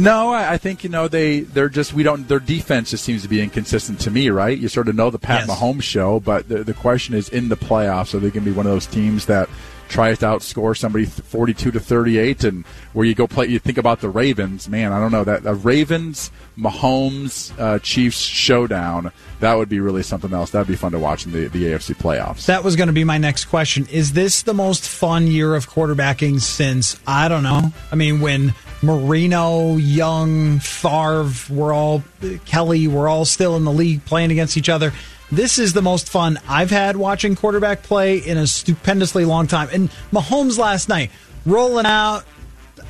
No I, I think you know they they're just we don't their defense just seems to be inconsistent to me right you sort of know the pat Yes. mahomes show but the, the question is in the playoffs are they going to be one of those teams that tries to outscore somebody 42 to 38 and where you go play you think about the ravens man i don't know that the ravens mahomes uh, chiefs showdown that would be really something else that'd be fun to watch in the, the afc playoffs That was going to be my next question. Is this the most fun year of quarterbacking since, I don't know, I mean, when Marino, Young, Favre, we're all, Kelly, we're all still in the league playing against each other. This is the most fun I've had watching quarterback play in a stupendously long time. And Mahomes last night, rolling out,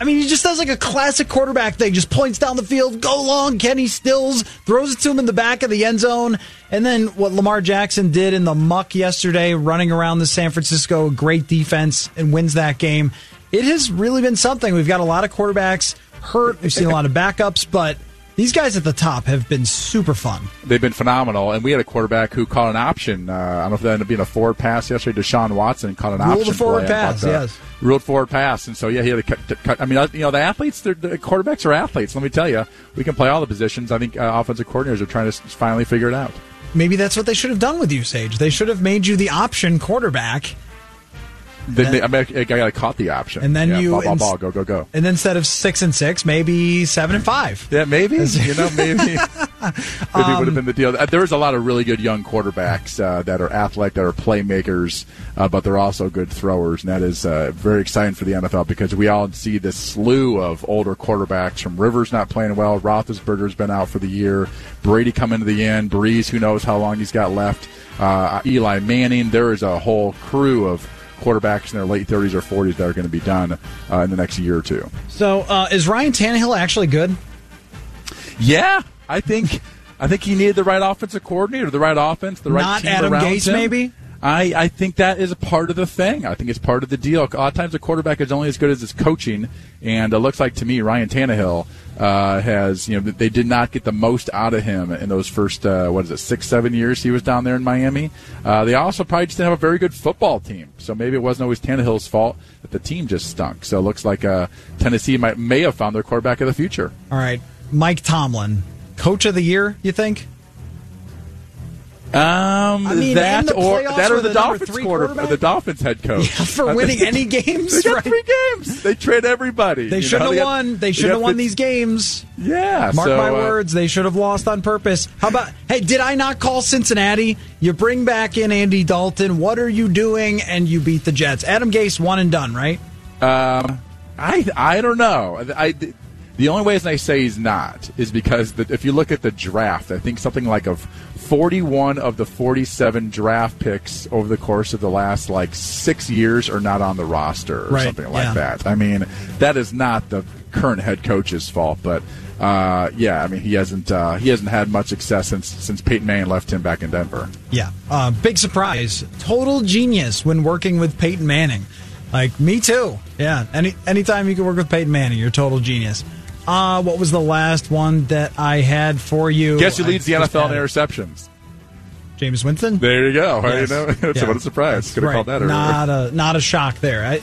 I mean, he just does like a classic quarterback thing. Just points down the field, go long. Kenny Stills throws it to him in the back of the end zone. And then what Lamar Jackson did in the muck yesterday, running around the San Francisco, great defense, and wins that game. It has really been something. We've got a lot of quarterbacks hurt. We've seen a lot of backups, but these guys at the top have been super fun. they've been phenomenal and we had a quarterback who caught an option uh, i don't know if that ended up being a forward pass yesterday deshaun watson caught an Ruled a option forward play. Pass, uh, yes. ruled forward pass and so yeah he had to cut, cut i mean uh, you know the athletes the quarterbacks are athletes let me tell you we can play all the positions i think uh, offensive coordinators are trying to finally figure it out Maybe that's what they should have done with you, Sage. They should have made you the option quarterback. They, they, I mean, I got caught the option And then Yeah, you ball, ball, ball, go go go And then instead of six and six, maybe seven and five. Yeah, maybe. You know, maybe maybe Um, would have been the deal. Uh, There was a lot of really good young quarterbacks uh, that are athletic, that are playmakers, uh, but they're also good throwers, and that is uh, very exciting for the NFL because we all see this slew of older quarterbacks from Rivers not playing well, Roethlisberger's been out for the year, Brady coming to the end, Brees, who knows how long he's got left, uh, Eli Manning. There is a whole crew of quarterbacks in their late 30s or 40s that are going to be done uh, in the next year or two. So uh, is Ryan Tannehill actually good? Yeah, I think I think he needed the right offensive coordinator, the right offense, the right Not team Adam around Gase, him. maybe? I, I think that is a part of the thing. I think it's part of the deal. A lot of times, a quarterback is only as good as his coaching, and it looks like to me Ryan Tannehill uh, has you know they did not get the most out of him in those first uh, what is it six seven years he was down there in Miami. Uh, they also probably just didn't have a very good football team, so maybe it wasn't always Tannehill's fault that the team just stunk. So it looks like uh, Tennessee might may have found their quarterback of the future. All right, Mike Tomlin, coach of the year. You think? Um, I mean, that the or that or the the Dolphins quarter, the Dolphins head coach for winning any games, They got right? three games. They trade everybody. They should have won. They should have won these games. Yeah, Mark so, my uh, words, they should have lost on purpose. How about, hey, did I not call Cincinnati? You bring back in Andy Dalton. What are you doing? And you beat the Jets. Adam Gase, one and done, right? Um, I I don't know. I, the only reason I say he's not is because the, if you look at the draft, I think something like of 41 of the 47 draft picks over the course of the last like six years are not on the roster or Right, something like yeah. that. I mean, that is not the current head coach's fault, but uh, yeah, I mean he hasn't uh, he hasn't had much success since since Peyton Manning left him back in Denver. Yeah. Uh, big surprise. Total genius when working with Peyton Manning. Like, me too. Yeah. Any Anytime you can work with Peyton Manning, you're a total genius. Uh, what was the last one that I had for you? Guess who leads the I just NFL in interceptions? Jameis Winston? There you go. Yes. you know? It's Yeah. what a surprise. Could have Right. called that earlier. Not a not a shock there. I,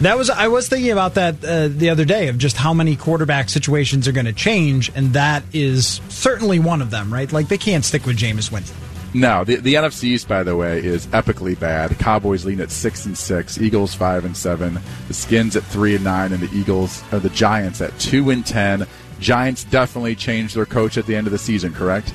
that was I was thinking about that uh, the other day of just how many quarterback situations are going to change, and that is certainly one of them. Right? Like they can't stick with Jameis Winston. No, the, the NFC East, by the way, is epically bad. Cowboys lean at six and six, Eagles five and seven, the Skins at three and nine, and the Eagles or the Giants at two and ten. Giants definitely changed their coach at the end of the season, correct?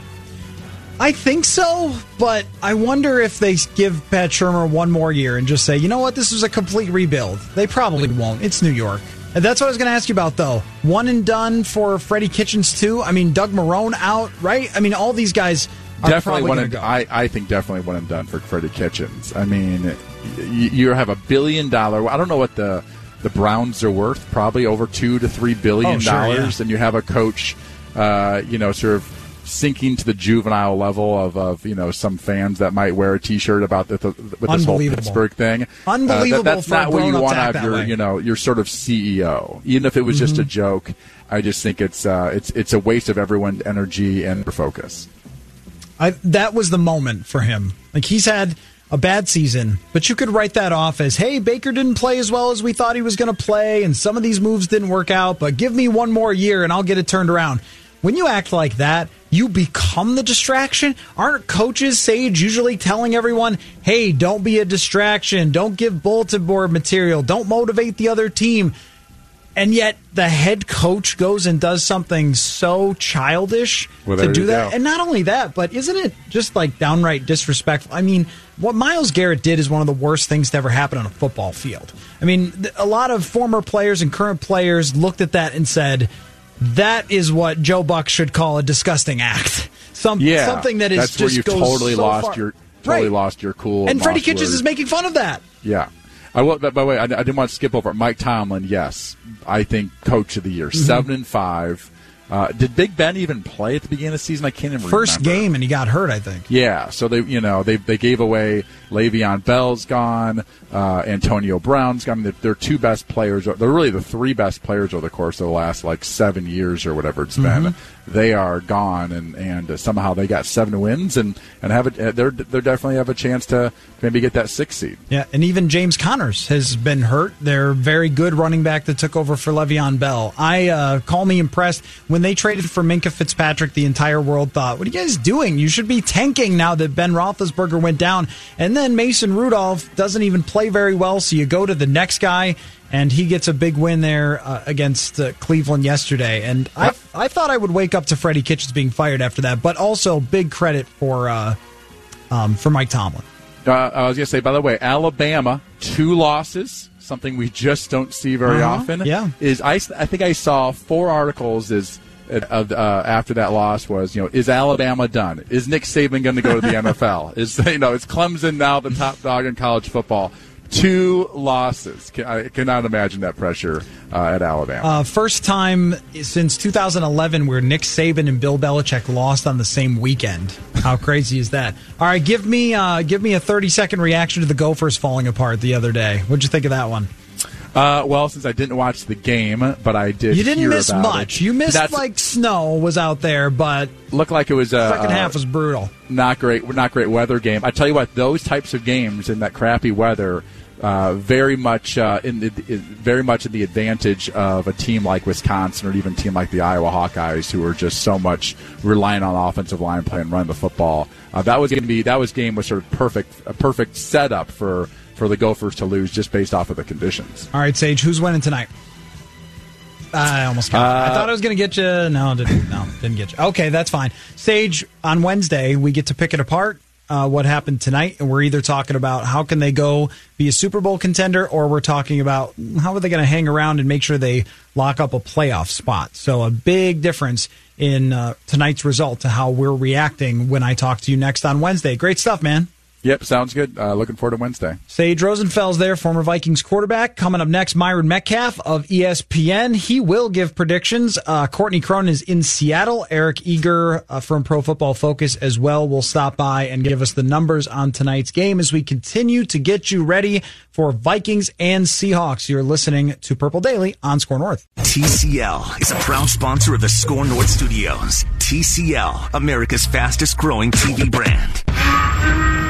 I think so, but I wonder if they give Pat Shurmur one more year and just say, you know what, this was a complete rebuild. They probably won't. It's New York. And that's what I was going to ask you about, though. One and done for Freddie Kitchens too. I mean, Doug Marrone out, right? I mean, all these guys definitely one and. I, I think definitely one and done for Freddie Kitchens. I mean, you, you have a billion dollar. I don't know what the the Browns are worth. Probably over two to three billion Oh, sure, dollars, yeah. and you have a coach, uh, you know, sort of sinking to the juvenile level of, of you know some fans that might wear a T-shirt about the, the with this whole Pittsburgh thing. Uh, Unbelievable that- that's not what you want to have your way. you know your sort of CEO, even if it was just a Mhm. joke. I just think it's uh, it's it's a waste of everyone's energy and focus. I, that was the moment for him. Like he's had a bad season, but you could write that off as, hey, Baker didn't play as well as we thought he was going to play, and some of these moves didn't work out, but give me one more year and I'll get it turned around. When you act like that, you become the distraction. Aren't coaches, Sage, usually telling everyone, hey, don't be a distraction, don't give bulletin board material, don't motivate the other team? And yet the head coach goes and does something so childish Well, to do that. go. And not only that, but isn't it just like downright disrespectful? I mean, what Myles Garrett did is one of the worst things to ever happen on a football field. I mean, a lot of former players and current players looked at that and said, that is what Joe Buck should call a disgusting act. Some, Yeah, something that is that's where just you goes totally so lost far. your totally Right. lost your cool. And Freddie Kitchens is making fun of that. Yeah. I will, by the way, I, I didn't want to skip over it. Mike Tomlin. Yes, I think coach of the year, Mm-hmm. seven and five. Uh, did Big Ben even play at the beginning of the season? I can't even First remember. game, and he got hurt, I think. Yeah, so they you know they they gave away Le'Veon Bell's gone, uh, Antonio Brown's gone. They're, they're two best players. They're really the three best players over the course of the last like seven years or whatever it's been. They are gone, and and uh, somehow they got seven wins and and have it. They're they definitely have a chance to maybe get that six seed. Yeah, and even James Connors has been hurt. They're very good running back that took over for Le'Veon Bell. I uh, call me impressed when they traded for Minkah Fitzpatrick. The entire world thought, "What are you guys doing? You should be tanking now that Ben Roethlisberger went down." And then Mason Rudolph doesn't even play very well, so you go to the next guy, and he gets a big win there uh, against uh, Cleveland yesterday. And I, I thought I would wake up to Freddie Kitchens being fired after that, but also big credit for uh, um, for Mike Tomlin. Uh, I was going to say, by the way, Alabama two losses, something we just don't see very Uh-huh, often. yeah. is I, I think I saw four articles is of uh, after that loss was you know is Alabama done? Is Nick Saban going to go to the NFL? Is you know is Clemson now the top dog in college football? Two losses. I cannot imagine that pressure uh, at Alabama. Uh, first time since 2011 where Nick Saban and Bill Belichick lost on the same weekend. How crazy is that? All right, give me uh, give me a 30 second reaction to the Gophers falling apart the other day. What'd you think of that one? Uh, well, since I didn't watch the game, but I did. You didn't miss much. It. You missed That's, like snow was out there, but looked like it was. Uh, second half was brutal. Not great. Not great weather game. I tell you what, those types of games in that crappy weather. Uh, very much uh, in the very much in the advantage of a team like Wisconsin or even a team like the Iowa Hawkeyes, who are just so much relying on offensive line play and running the football. Uh, that was going to be that was game was sort of perfect a perfect setup for for the Gophers to lose just based off of the conditions. All right, Sage, who's winning tonight? I almost got uh, I thought I was going to get you. No, didn't. No, didn't get you. Okay, that's fine. Sage, on Wednesday we get to pick it apart. Uh, what happened tonight, and we're either talking about how can they go be a Super Bowl contender, or we're talking about how are they going to hang around and make sure they lock up a playoff spot. So a big difference in uh, tonight's result to how we're reacting when I talk to you next on Wednesday. Great stuff, man. Yep, sounds good. Uh, looking forward to Wednesday. Sage Rosenfels there, former Vikings quarterback. Coming up next, Myron Medcalf of ESPN. He will give predictions. Uh, Courtney Cronin is in Seattle. Eric Eager uh, from Pro Football Focus as well will stop by and give us the numbers on tonight's game as we continue to get you ready for Vikings and Seahawks. You're listening to Purple Daily on Score North. TCL is a proud sponsor of the Score North Studios. TCL, America's fastest growing TV brand.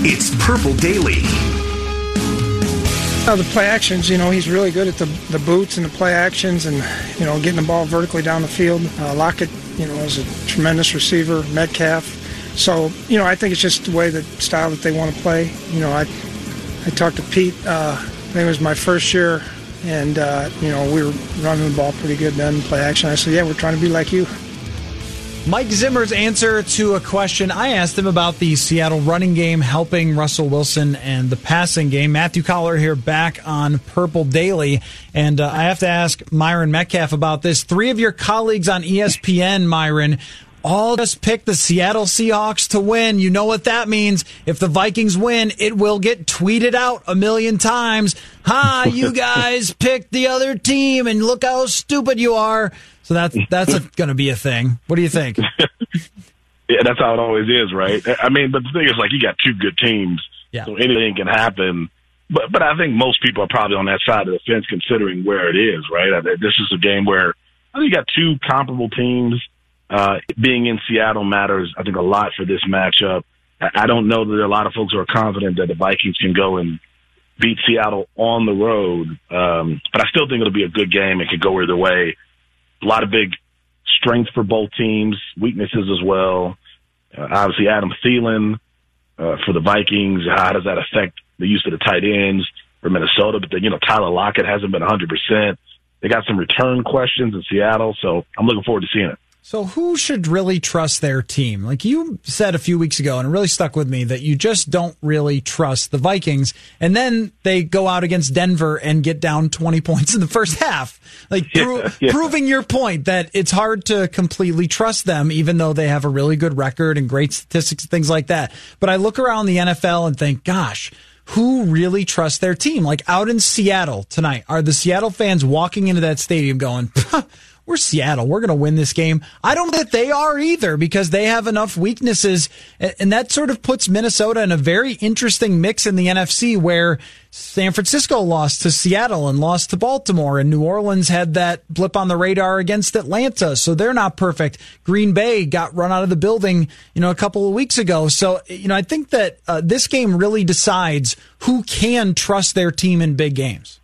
It's Purple Daily. Uh, the play actions, you know, he's really good at the, the boots and the play actions and, you know, getting the ball vertically down the field. Uh, Lockett, you know, is a tremendous receiver. Metcalf. So, you know, I think it's just the way, the style that they want to play. You know, I I talked to Pete, uh, I think it was my first year, and, uh, you know, we were running the ball pretty good then, play action. I said, yeah, we're trying to be like you. Mike Zimmer's answer to a question I asked him about the Seattle running game helping Russell Wilson and the passing game. Matthew Coller here back on Purple Daily. And uh, I have to ask Myron Medcalf about this. Three of your colleagues on ESPN, Myron, all just pick the Seattle Seahawks to win. You know what that means. If the Vikings win, it will get tweeted out a million times. Ha, you guys picked the other team and look how stupid you are. So that's that's going to be a thing. What do you think? yeah, that's how it always is, right? I mean, but the thing is, like, you got two good teams, yeah. so anything can happen. But but I think most people are probably on that side of the fence, considering where it is, right? This is a game where I think you got two comparable teams. Uh, being in Seattle matters, I think, a lot for this matchup. I don't know that there are a lot of folks who are confident that the Vikings can go and beat Seattle on the road. Um, but I still think it'll be a good game. It could go either way a lot of big strengths for both teams, weaknesses as well. Uh, obviously, Adam Thielen uh, for the Vikings. How does that affect the use of the tight ends for Minnesota? But then, you know, Tyler Lockett hasn't been 100%. They got some return questions in Seattle, so I'm looking forward to seeing it. So, who should really trust their team? Like you said a few weeks ago, and it really stuck with me that you just don't really trust the Vikings. And then they go out against Denver and get down 20 points in the first half. Like pro- yeah. proving your point that it's hard to completely trust them, even though they have a really good record and great statistics and things like that. But I look around the NFL and think, gosh, who really trusts their team? Like out in Seattle tonight, are the Seattle fans walking into that stadium going, we're Seattle. We're going to win this game. I don't think they are either because they have enough weaknesses. And that sort of puts Minnesota in a very interesting mix in the NFC where San Francisco lost to Seattle and lost to Baltimore and New Orleans had that blip on the radar against Atlanta. So they're not perfect. Green Bay got run out of the building, you know, a couple of weeks ago. So, you know, I think that uh, this game really decides who can trust their team in big games.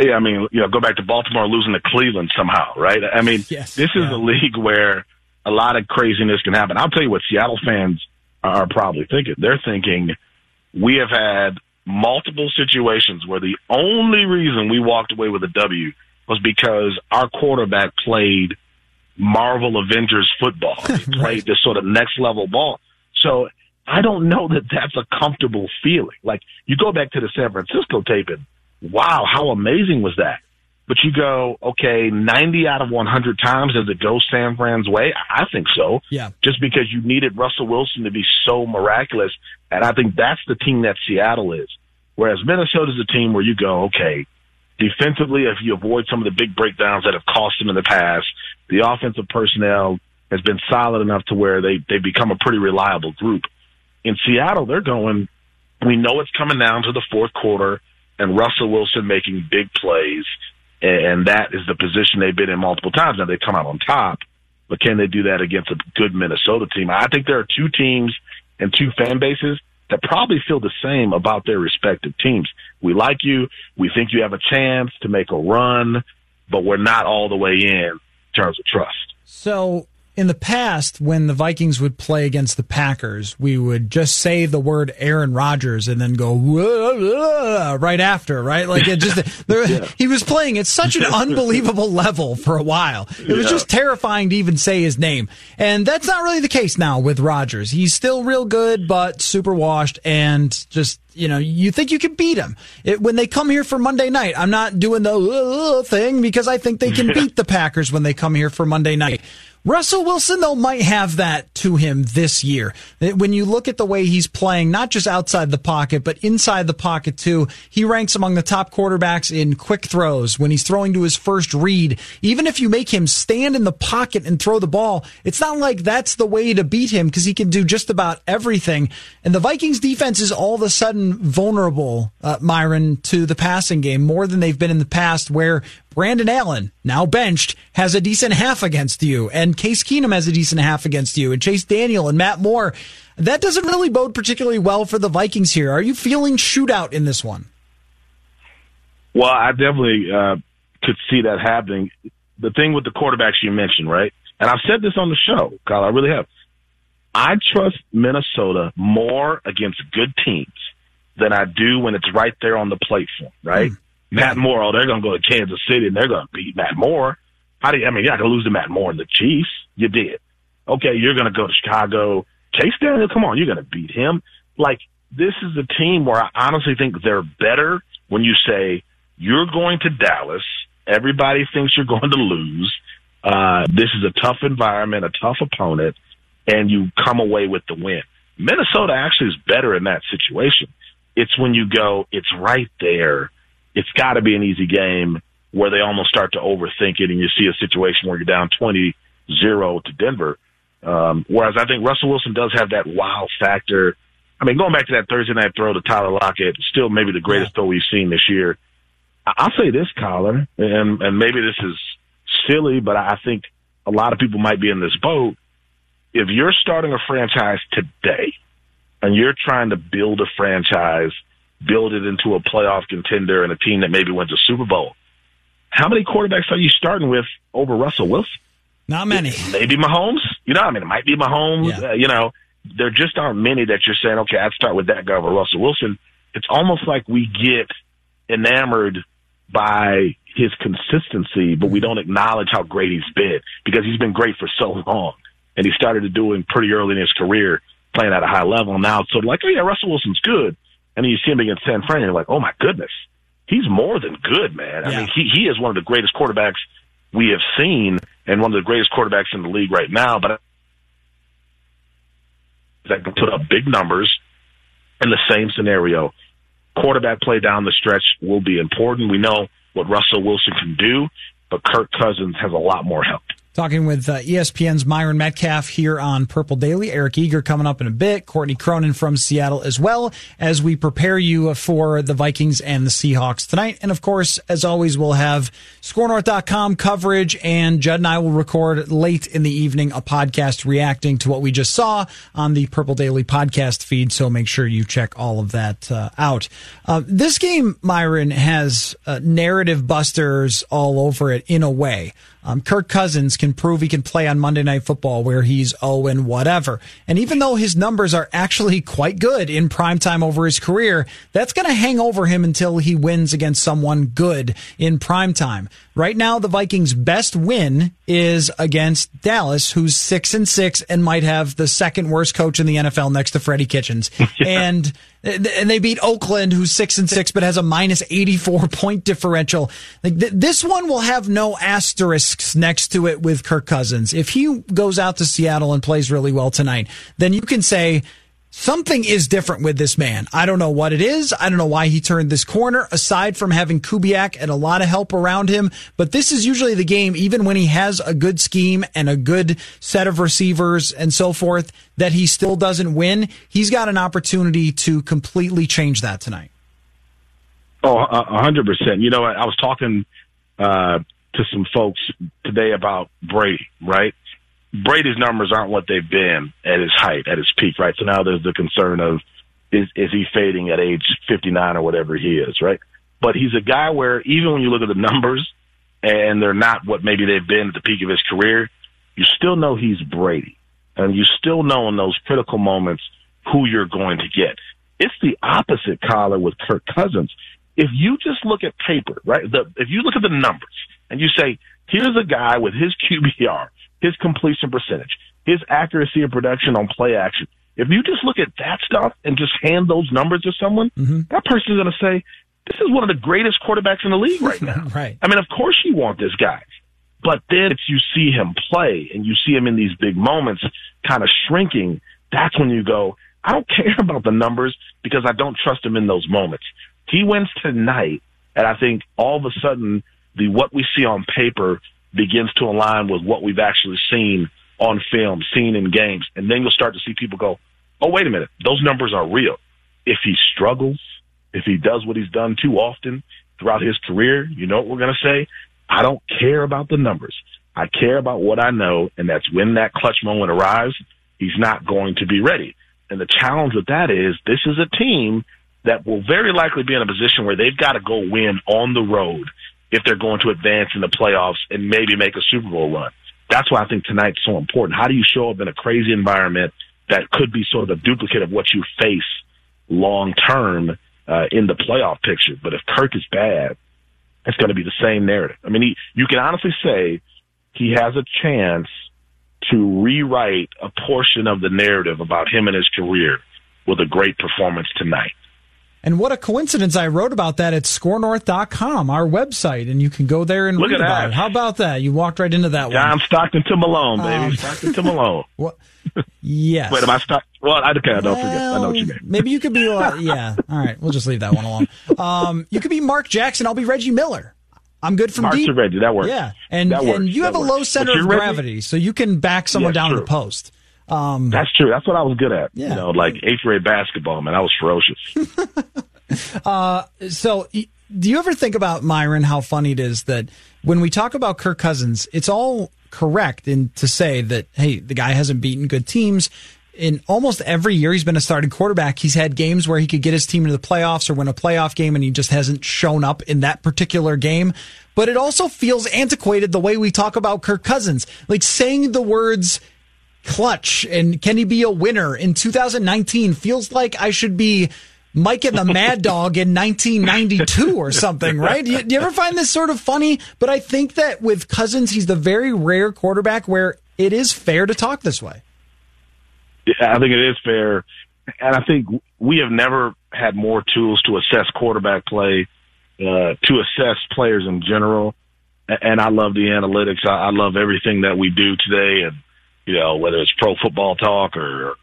Yeah, I mean, you know, go back to Baltimore losing to Cleveland somehow, right? I mean, yes, this is yeah. a league where a lot of craziness can happen. I'll tell you what Seattle fans are probably thinking. They're thinking we have had multiple situations where the only reason we walked away with a W was because our quarterback played Marvel Avengers football. He right. played this sort of next level ball. So I don't know that that's a comfortable feeling. Like you go back to the San Francisco taping wow, how amazing was that? But you go, okay, 90 out of 100 times does it go San Fran's way? I think so. Yeah. Just because you needed Russell Wilson to be so miraculous. And I think that's the team that Seattle is. Whereas Minnesota's a team where you go, okay, defensively, if you avoid some of the big breakdowns that have cost them in the past, the offensive personnel has been solid enough to where they, they become a pretty reliable group. In Seattle, they're going, we know it's coming down to the fourth quarter and Russell Wilson making big plays and that is the position they've been in multiple times. Now they come out on top, but can they do that against a good Minnesota team? I think there are two teams and two fan bases that probably feel the same about their respective teams. We like you. We think you have a chance to make a run, but we're not all the way in, in terms of trust. So in the past, when the Vikings would play against the Packers, we would just say the word Aaron Rodgers and then go right after, right? Like it just there, yeah. he was playing at such an unbelievable level for a while. It was just terrifying to even say his name, and that's not really the case now with Rodgers. He's still real good, but super washed and just you know, you think you can beat them. It, when they come here for Monday night, I'm not doing the uh, thing because I think they can beat the Packers when they come here for Monday night. Russell Wilson, though, might have that to him this year. When you look at the way he's playing, not just outside the pocket, but inside the pocket too, he ranks among the top quarterbacks in quick throws when he's throwing to his first read. Even if you make him stand in the pocket and throw the ball, it's not like that's the way to beat him because he can do just about everything. And the Vikings defense is all of a sudden vulnerable, uh, Myron, to the passing game more than they've been in the past where Brandon Allen, now benched, has a decent half against you, and Case Keenum has a decent half against you, and Chase Daniel and Matt Moore. That doesn't really bode particularly well for the Vikings here. Are you feeling shootout in this one? Well, I definitely uh, could see that happening. The thing with the quarterbacks you mentioned, right? And I've said this on the show, Kyle, I really have. I trust Minnesota more against good teams than I do when it's right there on the plate for them, right? Mm. Matt Moore, oh, they're going to go to Kansas City and they're going to beat Matt Moore. How do you, I mean, you're not going to lose to Matt Moore and the Chiefs. You did. Okay, you're going to go to Chicago. Chase Daniel, come on, you're going to beat him. Like, this is a team where I honestly think they're better when you say, you're going to Dallas. Everybody thinks you're going to lose. Uh, this is a tough environment, a tough opponent, and you come away with the win. Minnesota actually is better in that situation. It's when you go, it's right there it's got to be an easy game where they almost start to overthink it and you see a situation where you're down 20 0 to Denver. Um, whereas I think Russell Wilson does have that wow factor. I mean, going back to that Thursday night throw to Tyler Lockett, still maybe the greatest throw we've seen this year. I'll say this, Colin, and, and maybe this is silly, but I think a lot of people might be in this boat. If you're starting a franchise today and you're trying to build a franchise – build it into a playoff contender and a team that maybe wins a Super Bowl. How many quarterbacks are you starting with over Russell Wilson? Not many. Maybe Mahomes. You know, I mean, it might be Mahomes. Yeah. Uh, you know, there just aren't many that you're saying, okay, I'd start with that guy over Russell Wilson. It's almost like we get enamored by his consistency, but we don't acknowledge how great he's been because he's been great for so long. And he started doing pretty early in his career playing at a high level. Now it's sort of like, oh yeah, Russell Wilson's good and then you see him against San Fran, and you're like, oh my goodness, he's more than good, man. I mean, he he is one of the greatest quarterbacks we have seen, and one of the greatest quarterbacks in the league right now. But that can put up big numbers in the same scenario. Quarterback play down the stretch will be important. We know what Russell Wilson can do, but Kirk Cousins has a lot more help. Talking with uh, ESPN's Myron Medcalf here on Purple Daily. Eric Eager coming up in a bit. Courtney Cronin from Seattle as well as we prepare you for the Vikings and the Seahawks tonight. And of course, as always, we'll have scorenorth.com coverage and Judd and I will record late in the evening a podcast reacting to what we just saw on the Purple Daily podcast feed. So make sure you check all of that uh, out. Uh, this game, Myron, has uh, narrative busters all over it in a way. Um, Kirk Cousins can prove he can play on Monday Night Football where he's 0 and whatever. And even though his numbers are actually quite good in prime time over his career, that's going to hang over him until he wins against someone good in prime time. Right now, the Vikings' best win is against Dallas, who's six and six and might have the second worst coach in the NFL next to Freddie Kitchens. and and they beat Oakland, who's six and six, but has a minus 84 point differential. Like th- this one will have no asterisks next to it with Kirk Cousins. If he goes out to Seattle and plays really well tonight, then you can say, Something is different with this man. I don't know what it is. I don't know why he turned this corner, aside from having Kubiak and a lot of help around him. But this is usually the game, even when he has a good scheme and a good set of receivers and so forth, that he still doesn't win. He's got an opportunity to completely change that tonight. Oh, a hundred percent. You know, I was talking uh, to some folks today about Brady, right? Brady's numbers aren't what they've been at his height, at his peak, right? So now there's the concern of is is he fading at age 59 or whatever he is, right? But he's a guy where even when you look at the numbers and they're not what maybe they've been at the peak of his career, you still know he's Brady, and you still know in those critical moments who you're going to get. It's the opposite, Coller, with Kirk Cousins. If you just look at paper, right? The, if you look at the numbers and you say, here's a guy with his QBR his completion percentage, his accuracy of production on play action. If you just look at that stuff and just hand those numbers to someone, mm-hmm. that person is going to say, this is one of the greatest quarterbacks in the league right now. right. I mean, of course you want this guy. But then if you see him play and you see him in these big moments kind of shrinking, that's when you go, I don't care about the numbers because I don't trust him in those moments. He wins tonight, and I think all of a sudden the what we see on paper begins to align with what we've actually seen on film, seen in games. And then you'll start to see people go, oh, wait a minute, those numbers are real. If he struggles, if he does what he's done too often throughout his career, you know what we're going to say? I don't care about the numbers. I care about what I know, and that's when that clutch moment arrives, he's not going to be ready. And the challenge with that is this is a team that will very likely be in a position where they've got to go win on the road if they're going to advance in the playoffs and maybe make a Super Bowl run. That's why I think tonight's so important. How do you show up in a crazy environment that could be sort of a duplicate of what you face long term uh, in the playoff picture? But if Kirk is bad, it's going to be the same narrative. I mean, he, you can honestly say he has a chance to rewrite a portion of the narrative about him and his career with a great performance tonight. And what a coincidence. I wrote about that at scorenorth.com, our website, and you can go there and Look read about that. it. How about that? You walked right into that yeah, one. I'm Stockton to Malone, baby. Um, Stockton to Malone. What? Yes. Wait, am I stuck? Well, I, okay, I don't well, forget. I know what you mean. Maybe you could be, uh, yeah. All right. We'll just leave that one alone. Um, you could be Mark Jackson. I'll be Reggie Miller. I'm good from Mark deep. Reggie. That works. Yeah. And, that works. and you that have works. a low center of gravity, so you can back someone yeah, down true. to the post. Um, That's true. That's what I was good at. Yeah. You know, like eighth grade basketball, man. I was ferocious. uh, so, do you ever think about Myron? How funny it is that when we talk about Kirk Cousins, it's all correct in to say that hey, the guy hasn't beaten good teams. In almost every year he's been a starting quarterback, he's had games where he could get his team into the playoffs or win a playoff game, and he just hasn't shown up in that particular game. But it also feels antiquated the way we talk about Kirk Cousins, like saying the words clutch and can he be a winner in 2019 feels like I should be Mike and the Mad Dog in 1992 or something, right? Do you, do you, ever find this sort of funny? But I think that with Cousins, he's the very rare quarterback where it is fair to talk this way. Yeah, I think it is fair. And I think we have never had more tools to assess quarterback play, uh, to assess players in general. And I love the analytics. I, I love everything that we do today. And, you know, whether it's pro football talk or,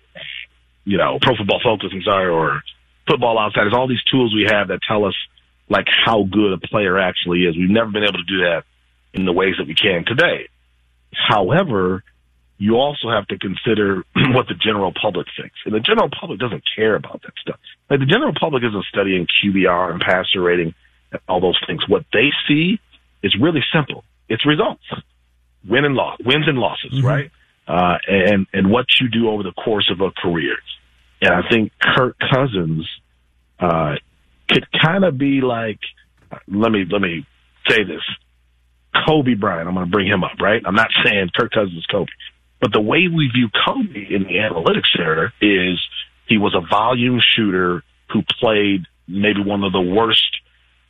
you know, pro football focus, I'm sorry, or football outside, outsiders, all these tools we have that tell us like how good a player actually is. We've never been able to do that in the ways that we can today. However, you also have to consider what the general public thinks. And the general public doesn't care about that stuff. Like the general public isn't studying QBR and passer rating and all those things. What they see is really simple. It's results. Win and loss, wins and losses, mm-hmm. right? Uh, and, and what you do over the course of a career. And I think Kirk Cousins, uh, could kind of be like, let me, let me say this. Kobe Bryant, I'm going to bring him up, right? I'm not saying Kirk Cousins is Kobe, but the way we view Kobe in the analytics era is he was a volume shooter who played maybe one of the worst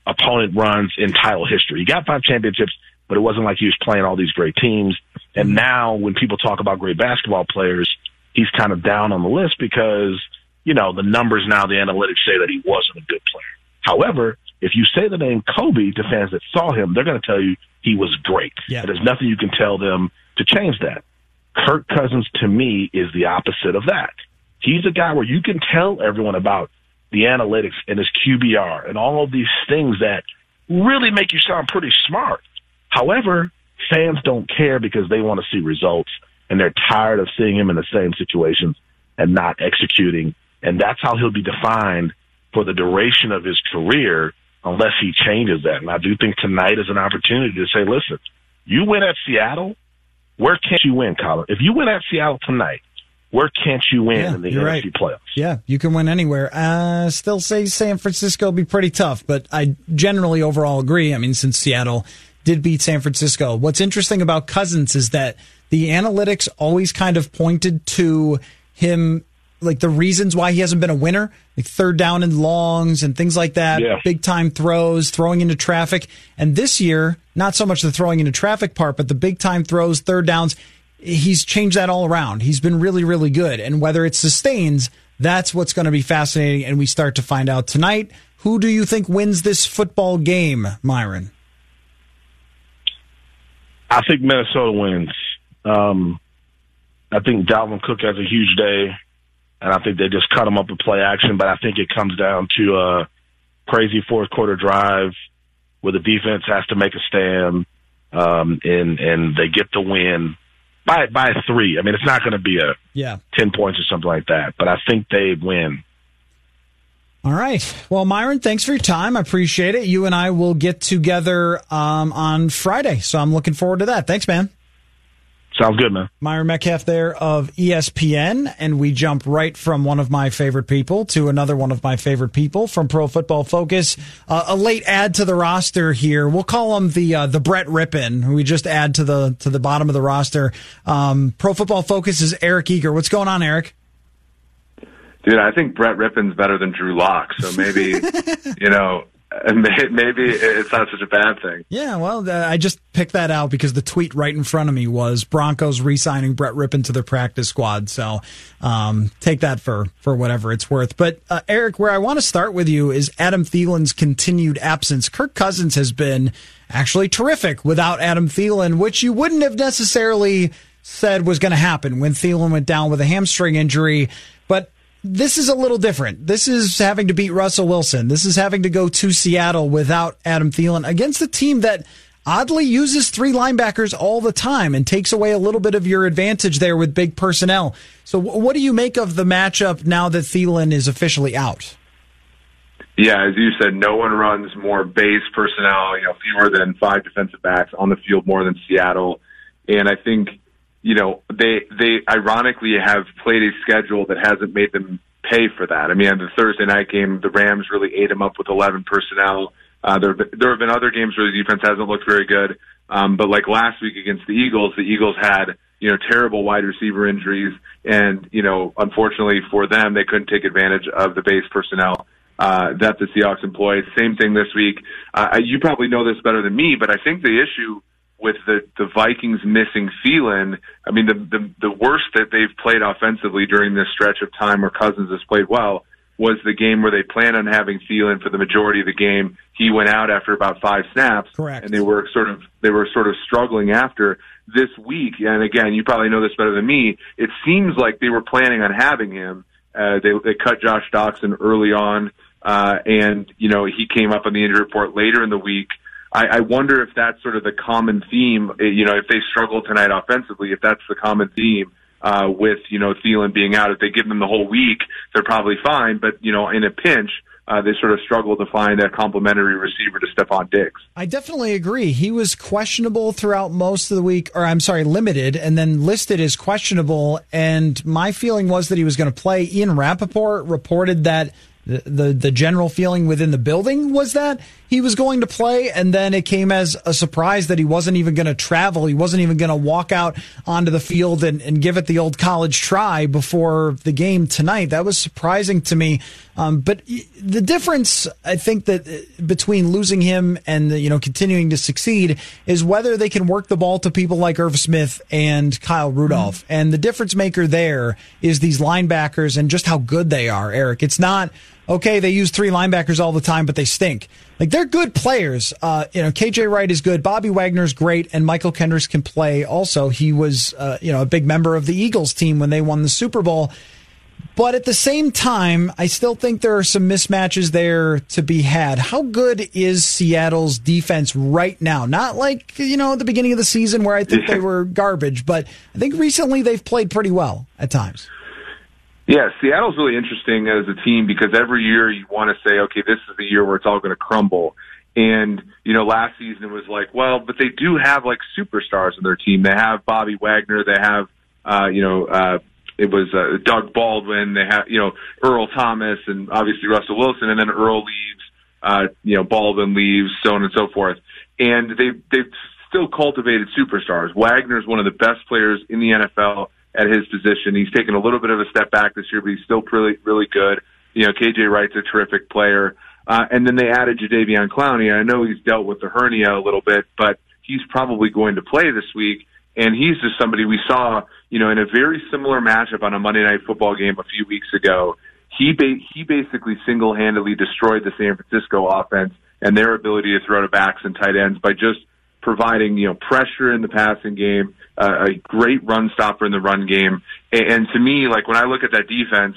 opponent runs in title history. He got five championships, but it wasn't like he was playing all these great teams. And mm-hmm. now when people talk about great basketball players, he's kind of down on the list because you know, the numbers now, the analytics say that he wasn't a good player. However, if you say the name Kobe to fans that saw him, they're going to tell you he was great. Yeah. there's nothing you can tell them to change that. Kirk Cousins to me is the opposite of that. He's a guy where you can tell everyone about the analytics and his QBR and all of these things that really make you sound pretty smart. However, fans don't care because they want to see results and they're tired of seeing him in the same situations and not executing. And that's how he'll be defined for the duration of his career unless he changes that. And I do think tonight is an opportunity to say, listen, you win at Seattle, where can't you win, Colin? If you win at Seattle tonight, where can't you win Yeah, in the NFC right. playoffs? Yeah, you can win anywhere. Uh, still say San Francisco will be pretty tough, but I generally overall agree. I mean, since Seattle did beat San Francisco, what's interesting about Cousins is that the analytics always kind of pointed to him, like the reasons why he hasn't been a winner, like third down and longs and things like that, Yeah. big time throws, throwing into traffic. And this year, not so much the throwing into traffic part, but the big time throws, third downs he's changed that all around. He's been really, really good. And whether it sustains, that's what's going to be fascinating. And we start to find out tonight. Who do you think wins this football game, Myron? I think Minnesota wins. Um, I think Dalvin Cook has a huge day, and I think they just cut him up with play action. But I think it comes down to a crazy fourth quarter drive where the defense has to make a stand, um, and and they get the win by by three. I mean, it's not going to be a Yeah. ten points or something like that, but I think they win. All right. Well, Myron, thanks for your time. I appreciate it. You and I will get together um, on Friday. So I'm looking forward to that. Thanks, man. Sounds good, man. Myron Medcalf there of ESPN, and we jump right from one of my favorite people to another one of my favorite people from Pro Football Focus. Uh, a late add to the roster here. We'll call him the uh, the Brett Rypien, who we just add to the to the bottom of the roster. Um, Pro Football Focus is Eric Eager. What's going on, Eric? Dude, I think Brett Rypien's better than Drew Lock, so maybe, you know, maybe it's not such a bad thing. Yeah, well, uh, I just picked that out because the tweet right in front of me was Broncos re-signing Brett Rypien to their practice squad. So um, take that for for whatever it's worth. But uh, Eric, where I want to start with you is Adam Thielen's continued absence. Kirk Cousins has been actually terrific without Adam Thielen, which you wouldn't have necessarily said was going to happen when Thielen went down with a hamstring injury. But this is a little different. This is having to beat Russell Wilson. This is having to go to Seattle without Adam Thielen against a team that oddly uses three linebackers all the time and takes away a little bit of your advantage there with big personnel. So, what do you make of the matchup now that Thielen is officially out? Yeah, as you said, no one runs more base personnel, you know, fewer than five defensive backs on the field more than Seattle. And I think, you know, they they ironically have played a schedule that hasn't made them pay for that. I mean, the Thursday night game, the Rams really ate them up with 11 personnel. Uh, there, there have been other games where the defense hasn't looked very good. Um, but like last week against the Eagles, the Eagles had, you know, terrible wide receiver injuries. And, you know, unfortunately for them, they couldn't take advantage of the base personnel uh, that the Seahawks employ. Same thing this week. Uh, you probably know this better than me, but I think the issue with the the Vikings missing Thielen, I mean the the the worst that they've played offensively during this stretch of time where Cousins has played well was the game where they planned on having Thielen for the majority of the game. He went out after about five snaps, Correct. and they were sort of they were sort of struggling after this week. And again, you probably know this better than me. It seems like they were planning on having him. Uh, they they cut Josh Doctson early on, uh, and you know he came up on the injury report later in the week. I, I wonder if that's sort of the common theme. uh, You know, if they struggle tonight offensively, if that's the common theme uh, with you know Thielen being out. If they give them the whole week, they're probably fine. But you know, in a pinch, uh, they sort of struggle to find a complementary receiver to Stefon Diggs. I definitely agree. He was questionable throughout most of the week, or I'm sorry, limited, and then listed as questionable. And my feeling was that he was going to play. Ian Rapoport reported that the, the the general feeling within the building was that he was going to play, and then it came as a surprise that he wasn't even going to travel. He wasn't even going to walk out onto the field and, and give it the old college try before the game tonight. That was surprising to me. Um, but the difference, I think that uh, between losing him and you know continuing to succeed is whether they can work the ball to people like Irv Smith and Kyle Rudolph. Mm-hmm. And the difference maker there is these linebackers and just how good they are, Eric. It's not okay. They use three linebackers all the time, but they stink. Like they're good players. Uh, you know, KJ Wright is good. Bobby Wagner's great, and Mychal Kendricks can play. Also, he was uh, you know a big member of the Eagles team when they won the Super Bowl. But at the same time, I still think there are some mismatches there to be had. How good is Seattle's defense right now? Not like, you know, at the beginning of the season where I think they were garbage, but I think recently they've played pretty well at times. Yeah, Seattle's really interesting as a team because every year you want to say, okay, this is the year where it's all going to crumble. And, you know, last season it was like, well, but they do have like superstars in their team. They have Bobby Wagner. They have, uh, you know, uh, it was uh, Doug Baldwin. They have you know Earl Thomas and obviously Russell Wilson, and then Earl leaves. Uh, you know Baldwin leaves, so on and so forth. And they they've still cultivated superstars. Wagner's one of the best players in the NFL at his position. He's taken a little bit of a step back this year, but he's still really really good. You know KJ Wright's a terrific player. Uh, and then they added Jadeveon Clowney. I know he's dealt with the hernia a little bit, but he's probably going to play this week. And he's just somebody we saw you know, in a very similar matchup on a Monday Night Football game a few weeks ago, he ba- he basically single handedly destroyed the San Francisco offense and their ability to throw to backs and tight ends by just providing you know pressure in the passing game, a great run stopper in the run game, and, to me, like when I look at that defense.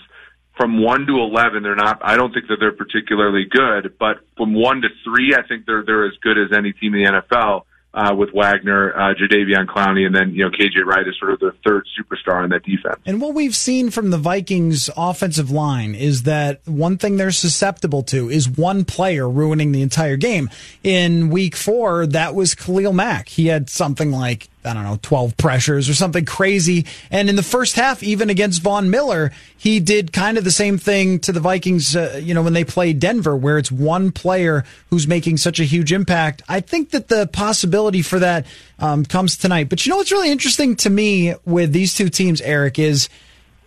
From one to eleven, they're not. I don't think that they're particularly good, but from one to three, I think they're they're as good as any team in the NFL uh, with Wagner, uh, Jadeveon Clowney, and then you know KJ Wright is sort of the third superstar in that defense. And what we've seen from the Vikings offensive line is that one thing they're susceptible to is one player ruining the entire game. In Week Four, that was Khalil Mack. He had something like I don't know, 12 pressures or something crazy. And in the first half, even against Von Miller, he did kind of the same thing to the Vikings, uh, you know, when they play Denver, where it's one player who's making such a huge impact. I think that the possibility for that um, comes tonight. But you know what's really interesting to me with these two teams, Eric, is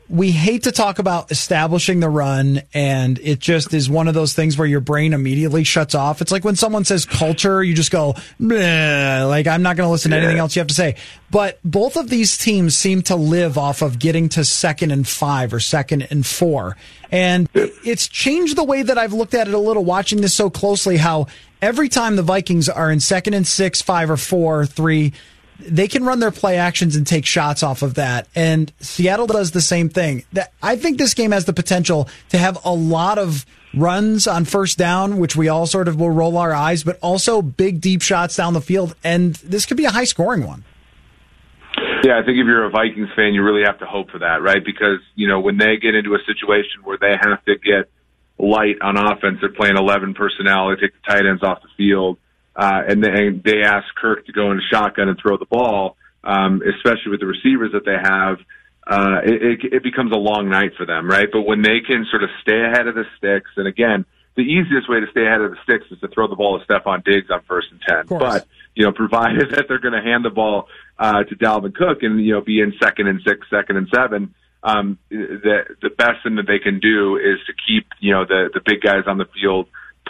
we hate to talk about establishing the run and it just is one of those things where your brain immediately shuts off. It's like when someone says culture, you just go, like, I'm not going to listen to anything else you have to say. But both of these teams seem to live off of getting to second and five or second and four. And it's changed the way that I've looked at it a little watching this so closely, how every time the Vikings are in second and six, five or four, three, they can run their play actions and take shots off of that. And Seattle does the same thing. I think this game has the potential to have a lot of runs on first down, which we all sort of will roll our eyes, but also big deep shots down the field. And this could be a high scoring one. Yeah, I think if you're a Vikings fan, you really have to hope for that, right? Because, you know, when they get into a situation where they have to get light on offense, they're playing 11 personnel, they take the tight ends off the field uh, and, they, they ask Kirk to go into shotgun and throw the ball, um, especially with the receivers that they have. Uh, it, it, it becomes a long night for them, right? But when they can sort of stay ahead of the sticks, and again, the easiest way to stay ahead of the sticks is to throw the ball to Stefon Diggs on first and ten. But you know, provided that they're going to hand the ball uh, to Dalvin Cook and you know be in second and six, second and seven, um, the the best thing that they can do is to keep you know the the big guys on the field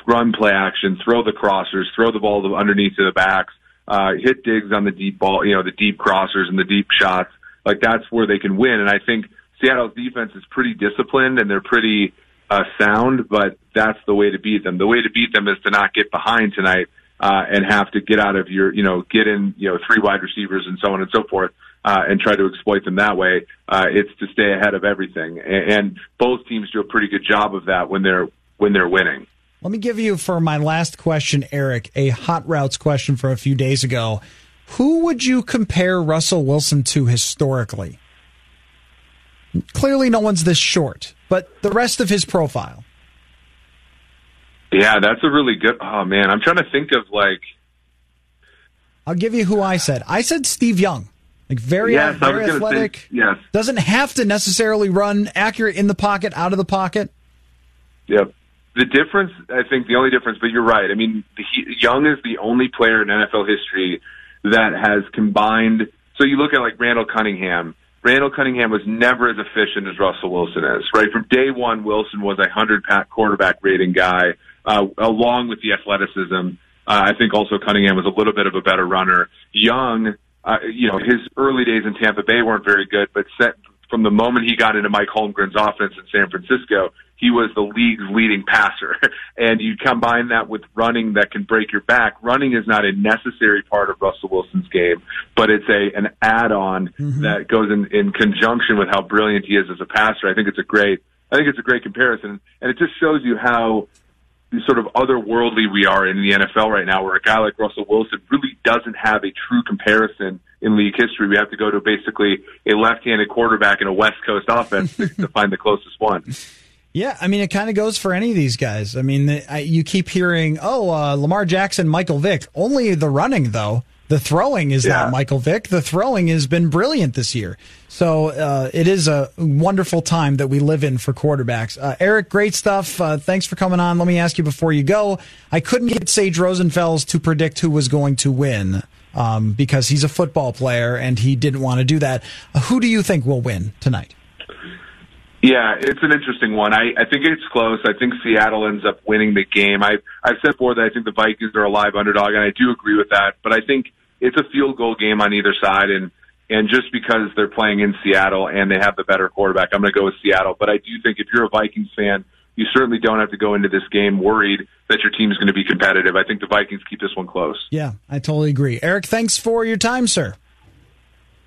run play action, throw the crossers, throw the ball underneath to the backs, uh, hit Diggs on the deep ball, you know, the deep crossers and the deep shots. Like that's where they can win. And I think Seattle's defense is pretty disciplined and they're pretty uh, sound, but that's the way to beat them. The way to beat them is to not get behind tonight uh, and have to get out of your, you know, get in, you know, three wide receivers and so on and so forth. Uh, and try to exploit them that way. Uh, it's to stay ahead of everything, and, and both teams do a pretty good job of that when they're when they're winning. Let me give you for my last question, Eric, a hot routes question from a few days ago. Who would you compare Russell Wilson to historically? Clearly, no one's this short, but the rest of his profile. Yeah, that's a really good. Oh man, I'm trying to think of like. I'll give you who I said. I said Steve Young. Like very, yes, very athletic. Say, yes. Doesn't have to necessarily run accurate in the pocket, out of the pocket. Yep. The difference, I think, the only difference, but you're right. I mean, he, Young is the only player in NFL history that has combined. So you look at like Randall Cunningham. Randall Cunningham was never as efficient as Russell Wilson is, right? From day one, Wilson was a 100 pack quarterback rating guy, uh, along with the athleticism. Uh, I think also Cunningham was a little bit of a better runner. Young, uh, you know, his early days in Tampa Bay weren't very good, but set from the moment he got into Mike Holmgren's offense in San Francisco, he was the league's leading passer. and you combine that with running that can break your back. Running is not a necessary part of Russell Wilson's game, but it's a an add-on mm-hmm. that goes in, in conjunction with how brilliant he is as a passer. I think it's a great I think it's a great comparison, and it just shows you how sort of otherworldly we are in the NFL right now, where a guy like Russell Wilson really doesn't have a true comparison in league history. We have to go to basically a left-handed quarterback in a West Coast offense to find the closest one. Yeah, I mean, it kind of goes for any of these guys. I mean, the, I, you keep hearing, oh, uh, Lamar Jackson, Michael Vick. Only the running, though. The throwing is yeah. not Michael Vick. The throwing has been brilliant this year. So uh, it is a wonderful time that we live in for quarterbacks. Uh, Eric, great stuff. Uh, thanks for coming on. Let me ask you before you go. I couldn't get Sage Rosenfels to predict who was going to win um, because he's a football player and he didn't want to do that. Uh, who do you think will win tonight? Yeah, it's an interesting one. I, I think it's close. I think Seattle ends up winning the game. I, I've said before that I think the Vikings are a live underdog, and I do agree with that. But I think it's a field goal game on either side, and and just because they're playing in Seattle and they have the better quarterback, I'm going to go with Seattle. But I do think if you're a Vikings fan, you certainly don't have to go into this game worried that your team is going to be competitive. I think the Vikings keep this one close. Yeah, I totally agree. Eric, thanks for your time, sir.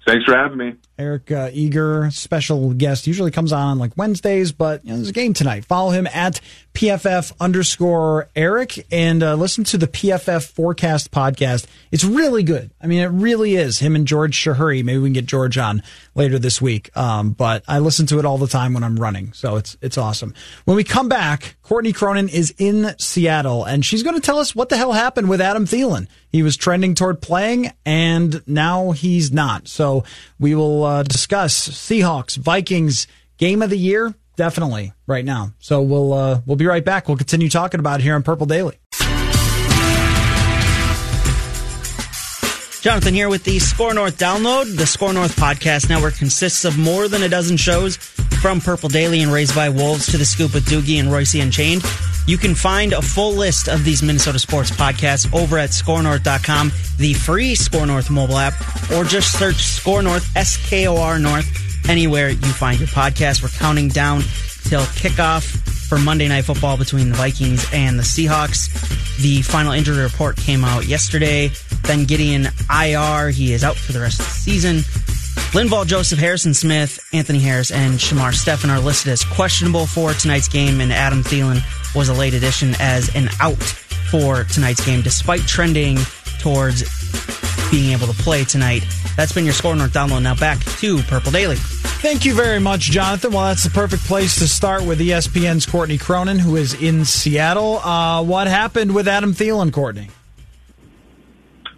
Thanks for having me. Eric uh, Eager, special guest, usually comes on like Wednesdays, but you know, there's a game tonight. Follow him at PFF underscore Eric and uh, listen to the PFF forecast podcast. It's really good. I mean, it really is. Him and George Chahrouri. Maybe we can get George on later this week. Um, but I listen to it all the time when I'm running, so it's it's awesome. When we come back, Courtney Cronin is in Seattle, and she's going to tell us what the hell happened with Adam Thielen. He was trending toward playing, and now he's not. So we will uh, discuss Seahawks, Vikings, game of the year, definitely right now. So we'll uh, we'll be right back. We'll continue talking about it here on Purple Daily. Jonathan here with the SKOR North download. The SKOR North podcast network consists of more than a dozen shows from Purple Daily and Raised by Wolves to The Scoop with Doogie and Royce Unchained. You can find a full list of these Minnesota sports podcasts over at scorenorth.com, the free SKOR North mobile app, or just search SKOR North, S K O R North, anywhere you find your podcast. We're counting down till kickoff for Monday Night Football between the Vikings and the Seahawks. The final injury report came out yesterday. Ben Gedeon, IR, he is out for the rest of the season. Linval Joseph, Harrison Smith, Anthony Harris, and Shamar Stephen are listed as questionable for tonight's game, and Adam Thielen was a late addition as an out for tonight's game, despite trending towards being able to play tonight. That's been your SKOR North download. Now back to Purple Daily. Thank you very much, Jonathan. Well, that's the perfect place to start with ESPN's Courtney Cronin, who is in Seattle. Uh, what happened with Adam Thielen, Courtney?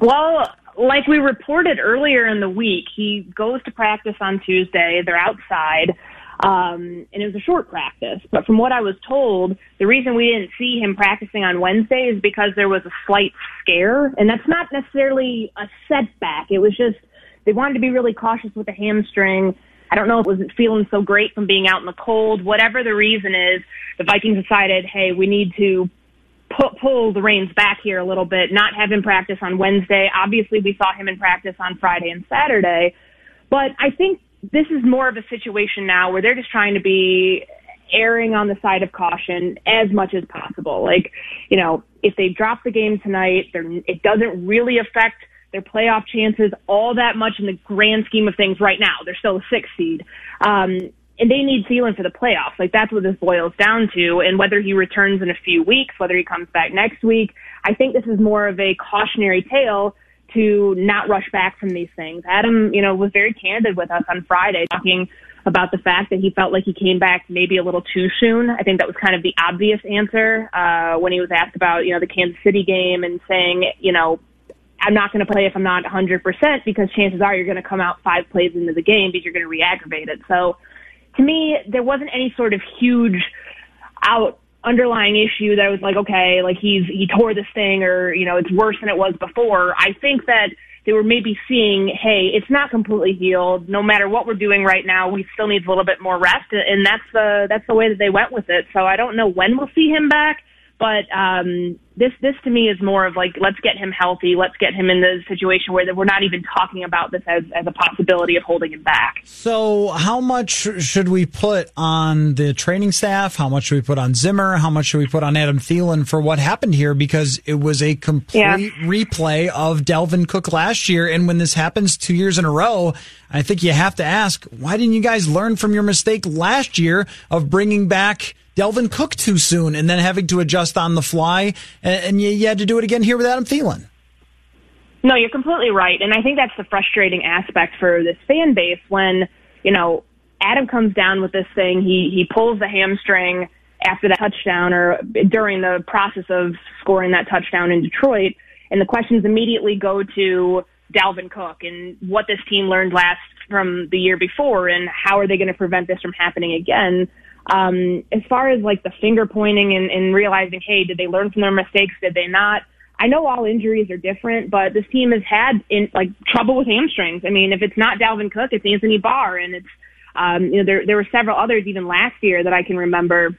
Well, like we reported earlier in the week, he goes to practice on Tuesday. They're outside. Um, and it was a short practice. But from what I was told, the reason we didn't see him practicing on Wednesday is because there was a slight scare. And that's not necessarily a setback. It was just they wanted to be really cautious with the hamstring. I don't know if it wasn't feeling so great from being out in the cold. Whatever the reason is, the Vikings decided, hey, we need to pull, the reins back here a little bit, not have him practice on Wednesday. Obviously, we saw him in practice on Friday and Saturday. But I think this is more of a situation now where they're just trying to be erring on the side of caution as much as possible. Like, you know, if they drop the game tonight, it doesn't really affect their playoff chances all that much in the grand scheme of things right now. They're still a six seed. Um, and they need Thielen for the playoffs. Like that's what this boils down to. And whether he returns in a few weeks, whether he comes back next week, I think this is more of a cautionary tale to not rush back from these things. Adam, you know, was very candid with us on Friday talking about the fact that he felt like he came back maybe a little too soon. I think that was kind of the obvious answer uh, when he was asked about, you know, the Kansas City game and saying, you know, I'm not going to play if I'm not 100% because chances are you're going to come out five plays into the game because you're going to re-aggravate it. So to me, there wasn't any sort of huge out underlying issue that was like, okay, like he's he tore this thing or you know it's worse than it was before. I think that they were maybe seeing, hey, it's not completely healed. No matter what we're doing right now, we still need a little bit more rest, and that's the that's the way that they went with it. So I don't know when we'll see him back. But um, this this to me is more of like let's get him healthy, let's get him in the situation where we're not even talking about this as, as a possibility of holding him back. So, how much should we put on the training staff? How much should we put on Zimmer? How much should we put on Adam Thielen for what happened here? Because it was a complete yeah. replay of Dalvin Cook last year, and when this happens two years in a row, I think you have to ask why didn't you guys learn from your mistake last year of bringing back Dalvin Cook too soon and then having to adjust on the fly, and, and you, you had to do it again here with Adam Thielen. No, you're completely right, and I think that's the frustrating aspect for this fan base when you know Adam comes down with this thing. He he pulls the hamstring after that touchdown or during the process of scoring that touchdown in Detroit, and the questions immediately go to Dalvin Cook and what this team learned last from the year before, and how are they going to prevent this from happening again. Um, as far as like the finger pointing and, and realizing, hey, did they learn from their mistakes? Did they not? I know all injuries are different, but this team has had in like trouble with hamstrings. I mean, if it's not Dalvin Cook, it's Anthony Barr, and it's um, you know there there were several others even last year that I can remember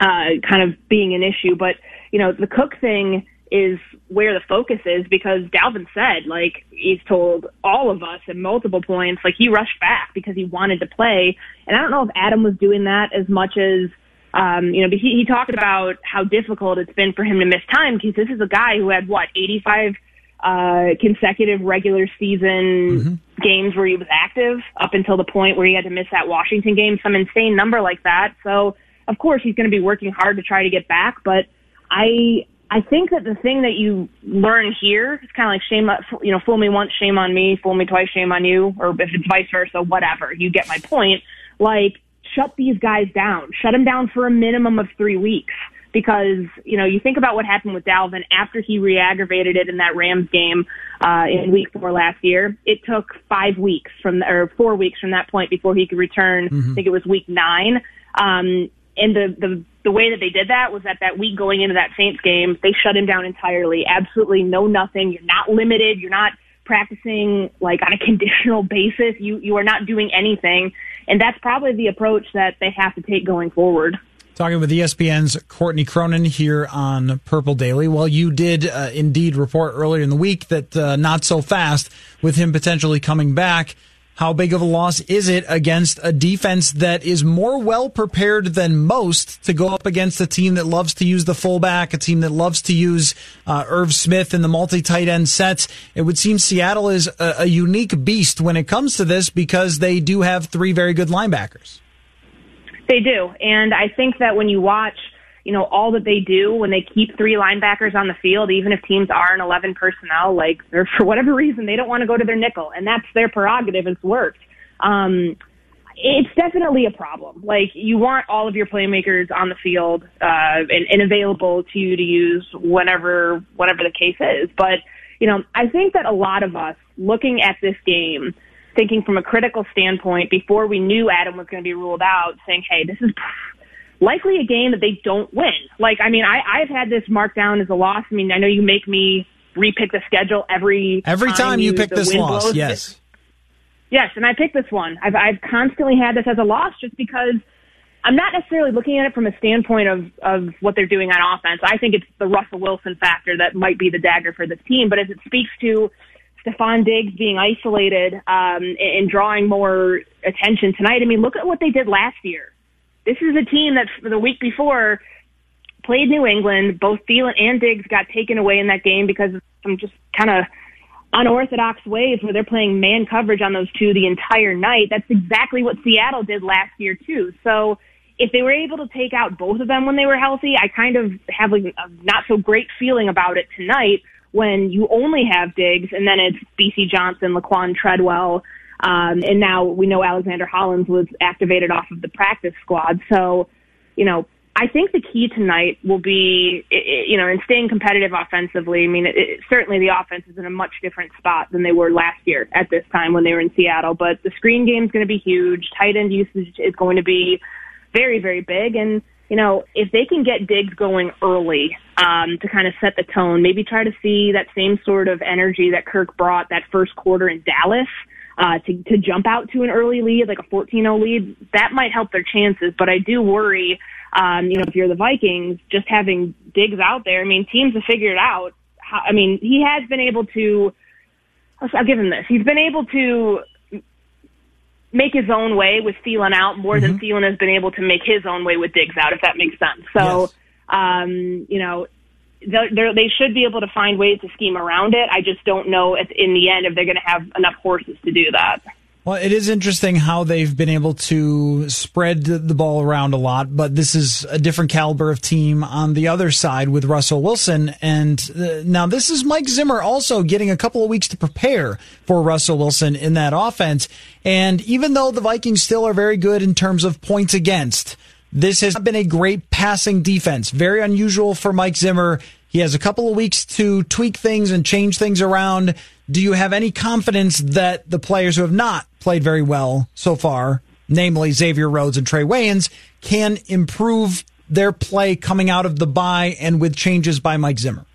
uh, kind of being an issue. But you know the Cook thing is where the focus is because Dalvin said, like, he's told all of us at multiple points, like, he rushed back because he wanted to play. And I don't know if Adam was doing that as much as, um, you know, he, he talked about how difficult it's been for him to miss time because this is a guy who had, what, 85 uh, consecutive regular season mm-hmm. games where he was active up until the point where he had to miss that Washington game, some insane number like that. So, of course, he's going to be working hard to try to get back, but I I think that the thing that you learn here is kind of like shame, you know, fool me once, shame on me, fool me twice, shame on you, or if it's vice versa, whatever. You get my point. Like, shut these guys down. Shut them down for a minimum of three weeks. Because, you know, you think about what happened with Dalvin after he re-aggravated it in that Rams game, uh, in week four last year. It took five weeks from, or four weeks from that point before he could return. Mm-hmm. I think it was week nine. Um, and the, the the way that they did that was that that week going into that Saints game, they shut him down entirely. Absolutely no nothing. You're not limited. You're not practicing like on a conditional basis. You you are not doing anything, and that's probably the approach that they have to take going forward. Talking with ESPN's Courtney Cronin here on Purple Daily. Well, you did uh, indeed report earlier in the week that uh, not so fast with him potentially coming back. How big of a loss is it against a defense that is more well prepared than most to go up against a team that loves to use the fullback, a team that loves to use uh, Irv Smith in the multi tight end sets? It would seem Seattle is a, a unique beast when it comes to this because they do have three very good linebackers. They do. And I think that when you watch you know, all that they do when they keep three linebackers on the field, even if teams are in 11 personnel, like they're, for whatever reason, they don't want to go to their nickel and that's their prerogative. It's worked. Um, it's definitely a problem. Like you want all of your playmakers on the field, uh, and, and available to you to use whenever, whatever the case is. But, you know, I think that a lot of us looking at this game, thinking from a critical standpoint before we knew Adam was going to be ruled out, saying, "Hey, this is likely a game that they don't win. Like, I mean, I, I've had this marked down as a loss. I mean, I know you make me repick the schedule every every time, time you, pick this loss. Blows. Yes, yes, and I pick this one. I've I've constantly had this as a loss just because I'm not necessarily looking at it from a standpoint of of what they're doing on offense. I think it's the Russell Wilson factor that might be the dagger for this team. But as it speaks to Stefon Diggs being isolated um, and drawing more attention tonight, I mean, look at what they did last year this is a team that the week before played New England. Both Thielen and Diggs got taken away in that game because of some just kind of unorthodox ways where they're playing man coverage on those two the entire night. That's exactly what Seattle did last year too. So if they were able to take out both of them when they were healthy, I kind of have like a not so great feeling about it tonight when you only have Diggs and then it's Bisi Johnson, Laquan Treadwell, um, and now we know Alexander Hollins was activated off of the practice squad. So, you know, I think the key tonight will be, you know, in staying competitive offensively. I mean, it, it, certainly the offense is in a much different spot than they were last year at this time when they were in Seattle. But the screen game is going to be huge. Tight end usage is going to be very, very big. And you know, if they can get Diggs going early um, to kind of set the tone, maybe try to see that same sort of energy that Kirk brought that first quarter in Dallas uh, to, to jump out to an early lead, like a 14-0 lead, that might help their chances. But I do worry, um, you know, if you're the Vikings, just having Diggs out there. I mean, teams have figured out. How, I mean, he has been able to. I'll give him this. He's been able to make his own way with Thielen out more mm-hmm. than Thielen has been able to make his own way with Diggs out, if that makes sense. So, yes. um, you know, they're, they should be able to find ways to scheme around it. I just don't know if, in the end if they're going to have enough horses to do that. Well, it is interesting how they've been able to spread the ball around a lot, but this is a different caliber of team on the other side with Russell Wilson. And uh, now this is Mike Zimmer also getting a couple of weeks to prepare for Russell Wilson in that offense. And even though the Vikings still are very good in terms of points against, this has been a great passing defense. Very unusual for Mike Zimmer. He has a couple of weeks to tweak things and change things around. Do you have any confidence that the players who have not played very well so far, namely Xavier Rhodes and Trae Waynes, can improve their play coming out of the bye and with changes by Mike Zimmer?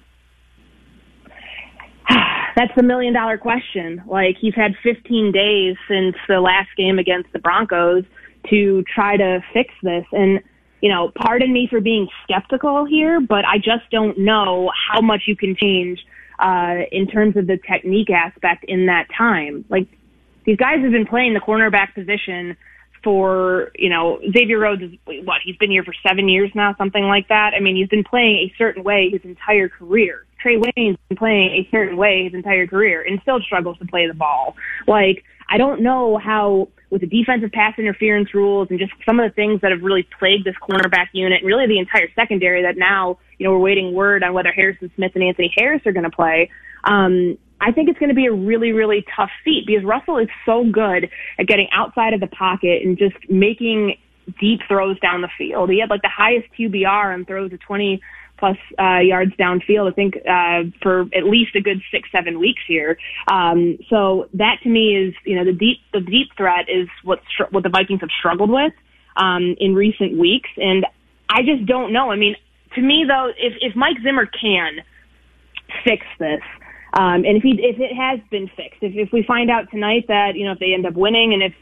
That's the million dollar question. Like he's had 15 days since the last game against the Broncos to try to fix this. And, you know, pardon me for being skeptical here, but I just don't know how much you can change uh, in terms of the technique aspect in that time. Like these guys have been playing the cornerback position for, you know, Xavier Rhodes is what, he's been here for seven years now, something like that. I mean, he's been playing a certain way his entire career. Trae Waynes been playing a certain way his entire career and still struggles to play the ball. Like, I don't know how with the defensive pass interference rules and just some of the things that have really plagued this cornerback unit and really the entire secondary that now, you know, we're waiting word on whether Harrison Smith and Anthony Harris are going to play. Um, I think it's going to be a really, really tough feat because Russell is so good at getting outside of the pocket and just making deep throws down the field. He had like the highest QBR on throws of 20 plus uh, yards downfield. I think uh, for at least a good six, seven weeks here. Um, so that to me is, you know, the deep the deep threat is what str- what the Vikings have struggled with um, in recent weeks, and I just don't know. I mean, to me though, if if Mike Zimmer can fix this. Um, and if he, if it has been fixed, if, if we find out tonight that, you know, if they end up winning and if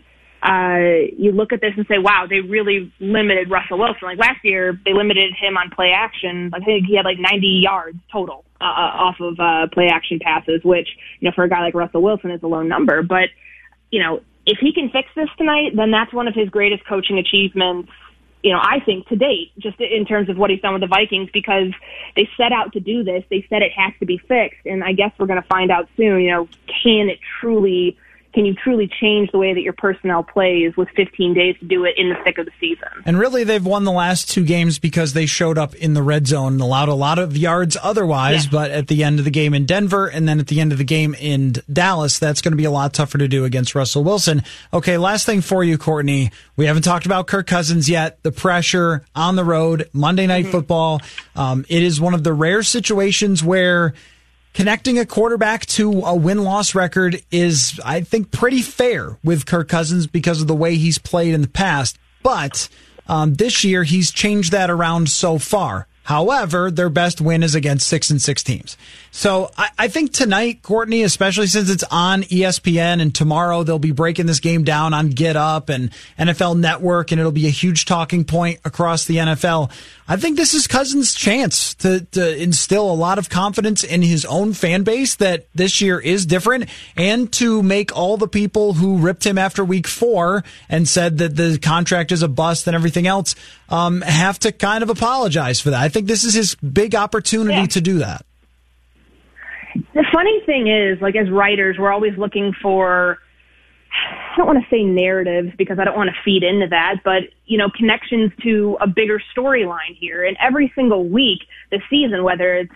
uh, you look at this and say, wow, they really limited Russell Wilson. Like last year, they limited him on play action. Like I think he had like 90 yards total uh, uh, off of uh, play action passes, which, you know, for a guy like Russell Wilson is a low number. But, you know, if he can fix this tonight, then that's one of his greatest coaching achievements, you know, I think to date, just in terms of what he's done with the Vikings, because they set out to do this. They said it has to be fixed. And I guess we're going to find out soon, you know, can it truly can you truly change the way that your personnel plays with 15 days to do it in the thick of the season? And really, they've won the last two games because they showed up in the red zone and allowed a lot of yards otherwise. Yeah. But at the end of the game in Denver and then at the end of the game in Dallas, that's going to be a lot tougher to do against Russell Wilson. Okay, last thing for you, Courtney. We haven't talked about Kirk Cousins yet. The pressure on the road, Monday Night mm-hmm. Football. Um, it is one of the rare situations where connecting a quarterback to a win loss record is, I think, pretty fair with Kirk Cousins because of the way he's played in the past. But um, this year, he's changed that around so far. However, their best win is against six and six teams. So I, I, think tonight, Courtney, especially since it's on ESPN and tomorrow they'll be breaking this game down on Get Up and NFL Network and it'll be a huge talking point across the NFL. I think this is Cousins' chance to, to instill a lot of confidence in his own fan base that this year is different and to make all the people who ripped him after week four and said that the contract is a bust and everything else um, have to kind of apologize for that. I think this is his big opportunity yeah. to do that. The funny thing is, like as writers, we're always looking for I don't want to say narratives because I don't want to feed into that, but you know, connections to a bigger storyline here. And every single week this season, whether it's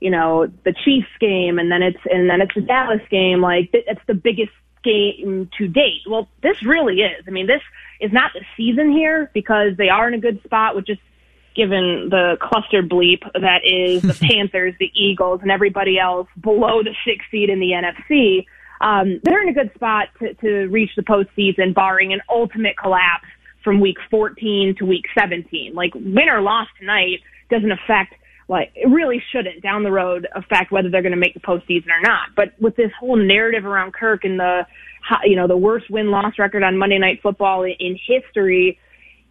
you know the Chiefs game and then it's and then it's the Dallas game, like it's the biggest game to date. Well, this really is. I mean, this is not the season here because they are in a good spot with just given the cluster bleep that is the Panthers, the Eagles, and everybody else below the sixth seed in the NFC um, they're in a good spot to, to reach the postseason, barring an ultimate collapse from week 14 to week 17. Like win or loss tonight doesn't affect like it really shouldn't down the road affect whether they're going to make the postseason or not. But with this whole narrative around Kirk and the you know the worst win loss record on Monday Night Football in history,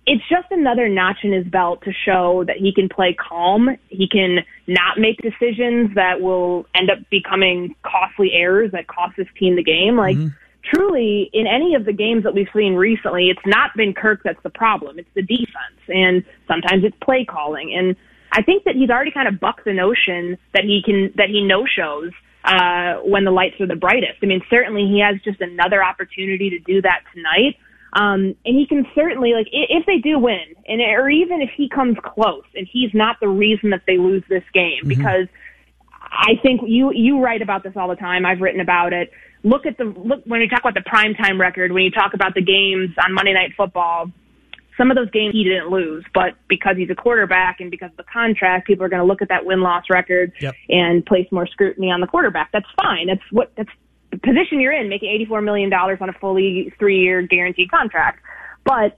it's just another notch in his belt to show that he can play calm. He can not make decisions that will end up becoming costly errors that cost his team the game. Like. Mm-hmm truly in any of the games that we've seen recently, it's not been Kirk that's the problem. It's the defense and sometimes it's play calling. And I think that he's already kind of bucked the notion that he can that he no shows uh, when the lights are the brightest. I mean, certainly he has just another opportunity to do that tonight. Um, and he can certainly like if they do win, and or even if he comes close, and he's not the reason that they lose this game, mm-hmm. because I think you you write about this all the time. I've written about it. Look at the look when we talk about the primetime record. When you talk about the games on Monday Night Football, some of those games he didn't lose, but because he's a quarterback and because of the contract, people are going to look at that win loss record yep. and place more scrutiny on the quarterback. That's fine. That's what that's position you're in, making eighty four million dollars on a fully three year guaranteed contract. But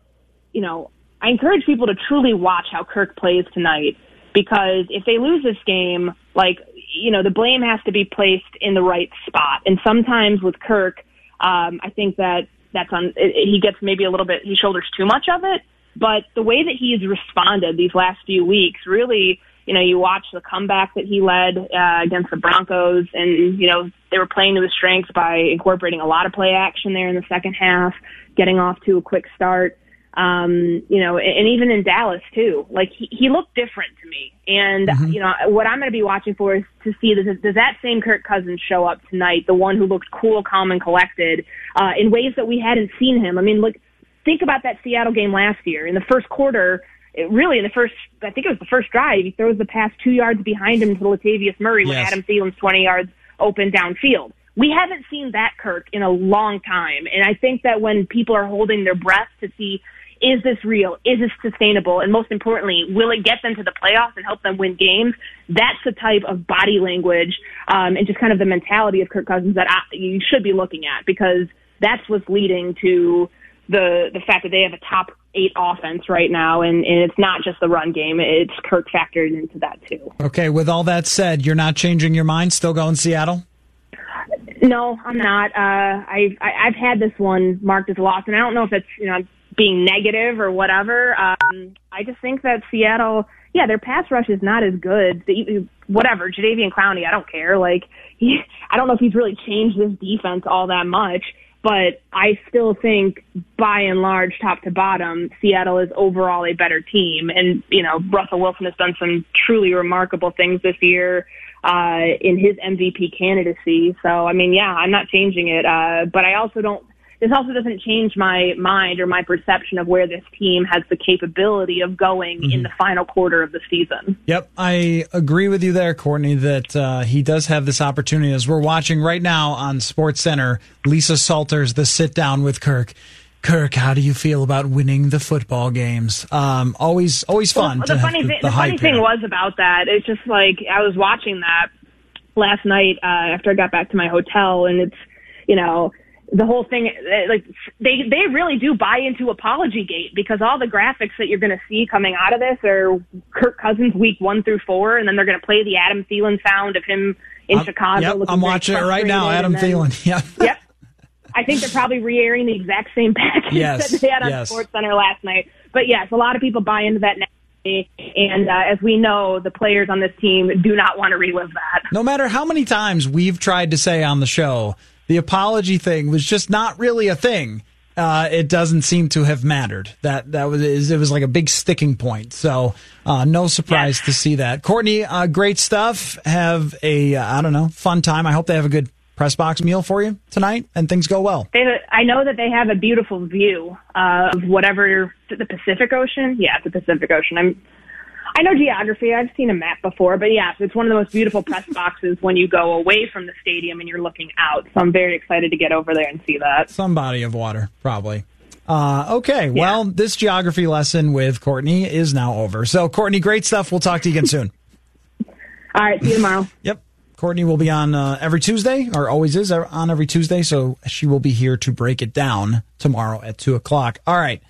you know, I encourage people to truly watch how Kirk plays tonight because if they lose this game, like you know, the blame has to be placed in the right spot. And sometimes with Kirk, um, I think that that's on. It, he gets maybe a little bit. He shoulders too much of it. But the way that he's responded these last few weeks, really, you know, you watch the comeback that he led uh, against the Broncos, and you know they were playing to his strengths by incorporating a lot of play action there in the second half, getting off to a quick start. Um, you know, and, even in Dallas too, like he, he looked different to me. And mm-hmm. you know, what I'm going to be watching for is to see does, does that same Kirk Cousins show up tonight, the one who looked cool, calm, and collected uh, in ways that we hadn't seen him. I mean, look think about that Seattle game last year. In the first quarter, it really in the first, I think it was the first drive, he throws the pass two yards behind him to Latavius Murray yes. when Adam Thielen's 20 yards open downfield. We haven't seen that Kirk in a long time. And I think that when people are holding their breath to see, is this real? Is this sustainable? And most importantly, will it get them to the playoffs and help them win games? That's the type of body language um, and just kind of the mentality of Kirk Cousins that I, you should be looking at because that's what's leading to the the fact that they have a top eight offense right now, and, and it's not just the run game; it's Kirk factored into that too. Okay, with all that said, you're not changing your mind. Still going Seattle? No, I'm not. Uh, I've I, I've had this one marked as a loss, and I don't know if it's you know being negative or whatever. Um, I just think that Seattle, yeah, their pass rush is not as good. The, whatever, Jadeveon Clowney, I don't care. Like, he, I don't know if he's really changed this defense all that much but I still think by and large, top to bottom, Seattle is overall a better team. And, you know, Russell Wilson has done some truly remarkable things this year, uh, in his MVP candidacy. So, I mean, yeah, I'm not changing it. Uh, but I also don't this also doesn't change my mind or my perception of where this team has the capability of going mm-hmm. in the final quarter of the season. Yep, I agree with you there, Courtney, that uh, he does have this opportunity. As we're watching right now on Sports Center, Lisa Salters, the sit down with Kirk. Kirk, how do you feel about winning the football games? Um, always, always fun. Well, the funny, the, the funny thing was about that. It's just like I was watching that last night uh, after I got back to my hotel, and it's you know the whole thing like they they really do buy into apology gate because all the graphics that you're going to see coming out of this are Kirk Cousins week 1 through 4 and then they're going to play the Adam Thielen sound of him in I'm, Chicago yep, I'm watching it right now Adam then, Thielen yeah yep I think they're probably re-airing the exact same package yes, that they had on yes. Sports Center last night but yes a lot of people buy into that now and uh, as we know, the players on this team do not want to relive that. No matter how many times we've tried to say on the show the apology thing was just not really a thing. Uh, it doesn't seem to have mattered. That that was it was like a big sticking point. So uh, no surprise to see that. Courtney, uh, great stuff. Have a uh, I don't know fun time. I hope they have a good press box meal for you tonight and things go well. They, I know that they have a beautiful view of whatever the Pacific Ocean. Yeah, the Pacific Ocean. I'm I know geography. I've seen a map before, but yes, it's one of the most beautiful press boxes when you go away from the stadium and you're looking out. So I'm very excited to get over there and see that. Some body of water, probably. Uh, okay, yeah. well, this geography lesson with Courtney is now over. So, Courtney, great stuff. We'll talk to you again soon. All right, see you tomorrow. yep. Courtney will be on uh, every Tuesday, or always is on every Tuesday. So she will be here to break it down tomorrow at 2 o'clock. All right.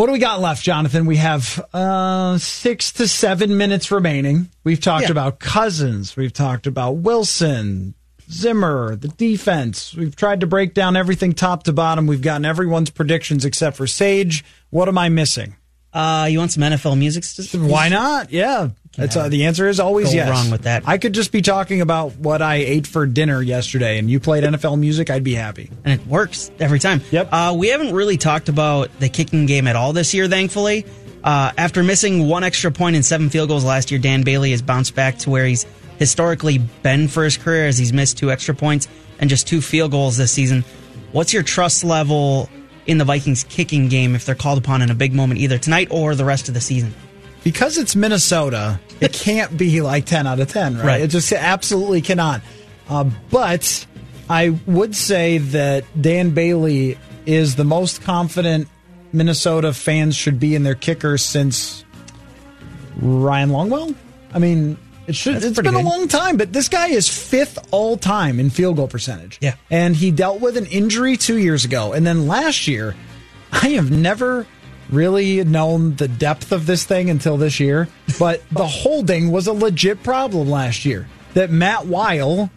What do we got left, Jonathan? We have uh, six to seven minutes remaining. We've talked Yeah. about Cousins. We've talked about Wilson, Zimmer, the defense. We've tried to break down everything top to bottom. We've gotten everyone's predictions except for Sage. What am I missing? Uh, you want some NFL music? Why not? Yeah. That's, uh, the answer is always Go yes. wrong with that. I could just be talking about what I ate for dinner yesterday, and you played NFL music. I'd be happy. and it works every time. Yep. Uh, we haven't really talked about the kicking game at all this year, thankfully. Uh, after missing one extra point and seven field goals last year, Dan Bailey has bounced back to where he's historically been for his career, as he's missed two extra points and just two field goals this season. What's your trust level in the Vikings kicking game if they're called upon in a big moment, either tonight or the rest of the season? because it's Minnesota, it can't be like 10 out of 10, right? Right. It just absolutely cannot. Uh, but I would say that Dan Bailey is the most confident Minnesota fans should be in their kicker since Ryan Longwell. I mean, it should. That's it's been a long time, but this guy is fifth all time in field goal percentage. Yeah. and he dealt with an injury two years ago, and then last year, I have never really known the depth of this thing until this year. But the holding was a legit problem last year. That Matt Wile,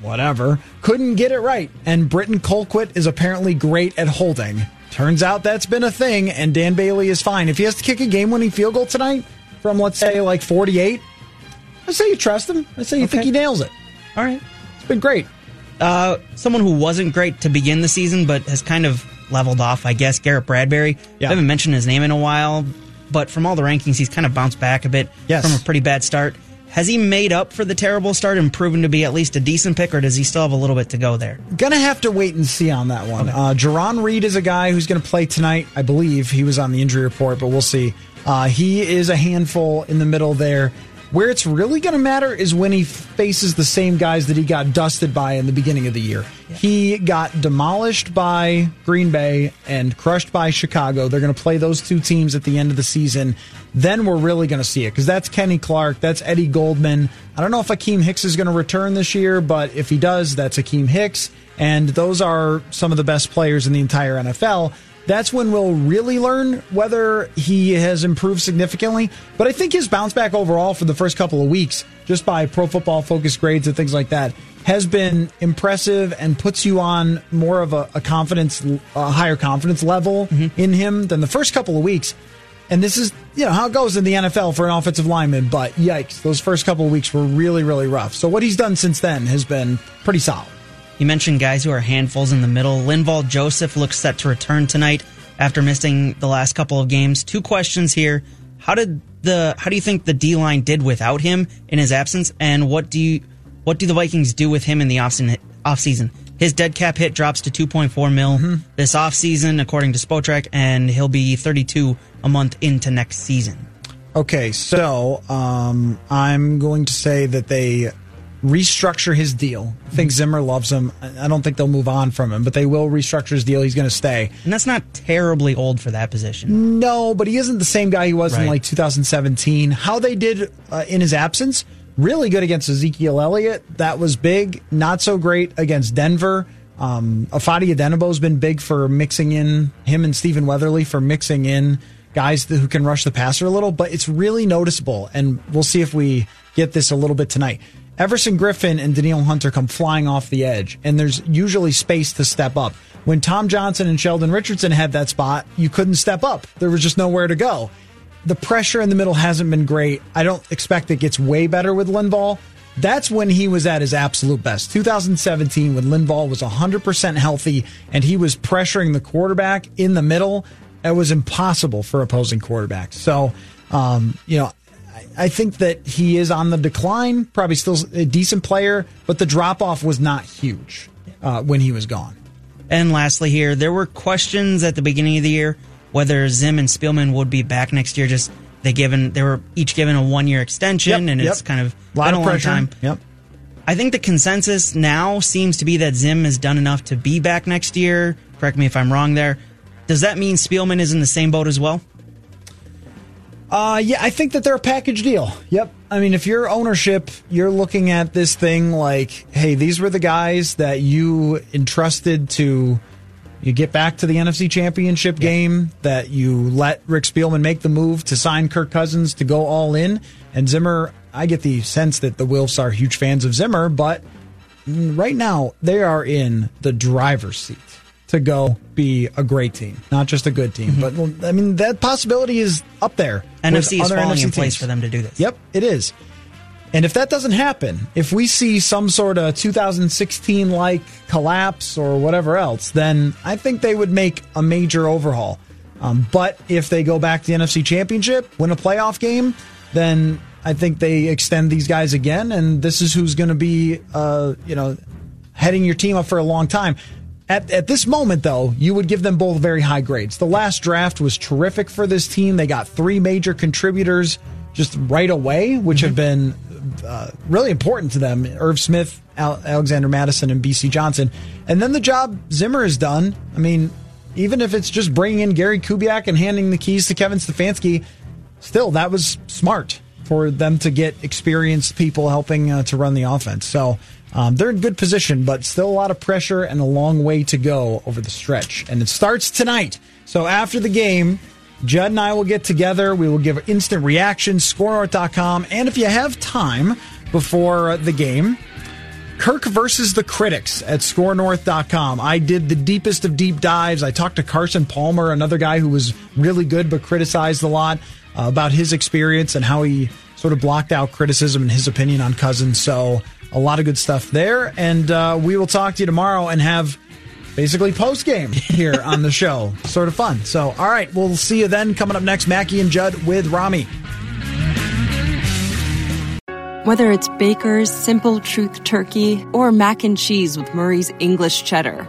whatever, couldn't get it right, and Britton Colquitt is apparently great at holding. Turns out that's been a thing, and Dan Bailey is fine. If he has to kick a game-winning field goal tonight from let's say like 48, I say you trust him. I say you think he nails it. All right. It's been great. Uh, someone who wasn't great to begin the season, but has kind of leveled off, I guess, Garrett Bradbury. Yeah. I haven't mentioned his name in a while, but from all the rankings, he's kind of bounced back a bit Yes. from a pretty bad start. Has he made up for the terrible start and proven to be at least a decent pick, or does he still have a little bit to go there? Gonna have to wait and see on that one. Uh, Jarran Reed is a guy who's going to play tonight. I believe he was on the injury report, but we'll see. Uh, he is a handful in the middle there. Where it's really going to matter is when he faces the same guys that he got dusted by in the beginning of the year. He got demolished by Green Bay and crushed by Chicago. They're going to play those two teams at the end of the season. Then we're really going to see it because that's Kenny Clark, that's Eddie Goldman. I don't know if Akiem Hicks is going to return this year, but if he does, that's Akiem Hicks. And those are some of the best players in the entire NFL that's when we'll really learn whether he has improved significantly. But I think his bounce back overall for the first couple of weeks, just by pro football focus grades and things like that, has been impressive and puts you on more of a, a confidence, a higher confidence level mm-hmm. in him than the first couple of weeks. And this is, you know, how it goes in the NFL for an offensive lineman. But yikes, those first couple of weeks were really, really rough. So what he's done since then has been pretty solid. You mentioned guys who are handfuls in the middle. Linval Joseph looks set to return tonight after missing the last couple of games. Two questions here. How did the how do you think the D line did without him in his absence? And what do you what do the Vikings do with him in the offseason? offseason? His dead cap hit drops to 2.4 mil this offseason, according to Spotrac, and he'll be 32 a month into next season. Okay, so um, I'm going to say that they restructure his deal. I think Zimmer loves him. I don't think they'll move on from him, but they will restructure his deal. He's going to stay. And that's not terribly old for that position. No, but he isn't the same guy he was in like 2017. How they did uh, in his absence, really good against Ezekiel Elliott. That was big. Not so great against Denver. Um, Ifeadi Odenigbo has been big for mixing in him and Stephen Weatherly for mixing in guys who can rush the passer a little, but it's really noticeable. And we'll see if we get this a little bit tonight. Everson Griffen and Danielle Hunter come flying off the edge, and there's usually space to step up. When Tom Johnson and Sheldon Richardson had that spot, you couldn't step up. There was just nowhere to go. The pressure in the middle hasn't been great. I don't expect it gets way better with Linval. That's when he was at his absolute best. 2017, when Linval was 100% healthy and he was pressuring the quarterback in the middle, it was impossible for opposing quarterbacks. So, um, you know, I- think that he is on the decline, probably still a decent player, but the drop off was not huge uh, when he was gone. And lastly, here there were questions at the beginning of the year whether Zim and Spielman would be back next year. Just they given they were each given a one year extension, Yep, and it's yep. kind of A lot of a long pressure. time. Yep. I think the consensus now seems to be that Zim has done enough to be back next year. Correct me if I'm wrong there. Does that mean Spielman is in the same boat as well? Uh, yeah, I think that they're a package deal. Yep. I mean, if you're ownership, you're looking at this thing like, hey, these were the guys that you entrusted to you get back to the NFC Championship game, that you let Rick Spielman make the move to sign Kirk Cousins to go all in. And Zimmer, I get the sense that the Wilfs are huge fans of Zimmer, but right now they are in the driver's seat to go be a great team, not just a good team. Mm-hmm. But I mean, that possibility is up there. NFC is falling NFC in place for them to do this. Yep, it is. And if that doesn't happen, if we see some sort of 2016 like collapse or whatever else, then I think they would make a major overhaul. Um, but if they go back to the NFC Championship, win a playoff game, then I think they extend these guys again, and this is who's going to be, uh, you know, heading your team up for a long time. At, at this moment, though, you would give them both very high grades. The last draft was terrific for this team. They got three major contributors just right away, which mm-hmm. have been uh, really important to them Irv Smith, Al- Alexander Mattison, and Bisi Johnson. And then the job Zimmer has done, I mean, even if it's just bringing in Gary Kubiak and handing the keys to Kevin Stefanski, still, that was smart for them to get experienced people helping uh, to run the offense. So um, they're in good position, but still a lot of pressure and a long way to go over the stretch. And it starts tonight. So after the game, Judd and I will get together. We will give instant reactions, skornorth.com. And if you have time before the game, Kirk versus the critics at skornorth.com. I did the deepest of deep dives. I talked to Carson Palmer, another guy who was really good but criticized a lot uh, about his experience and how he sort of blocked out criticism and his opinion on Cousins. So a lot of good stuff there. And uh, we will talk to you tomorrow and have basically post game here on the show. Sort of fun. So, all right, we'll see you then. Coming up next, Mackey and Judd with Rami. Whether it's Baker's Simple Truth Turkey or mac and cheese with Murray's English Cheddar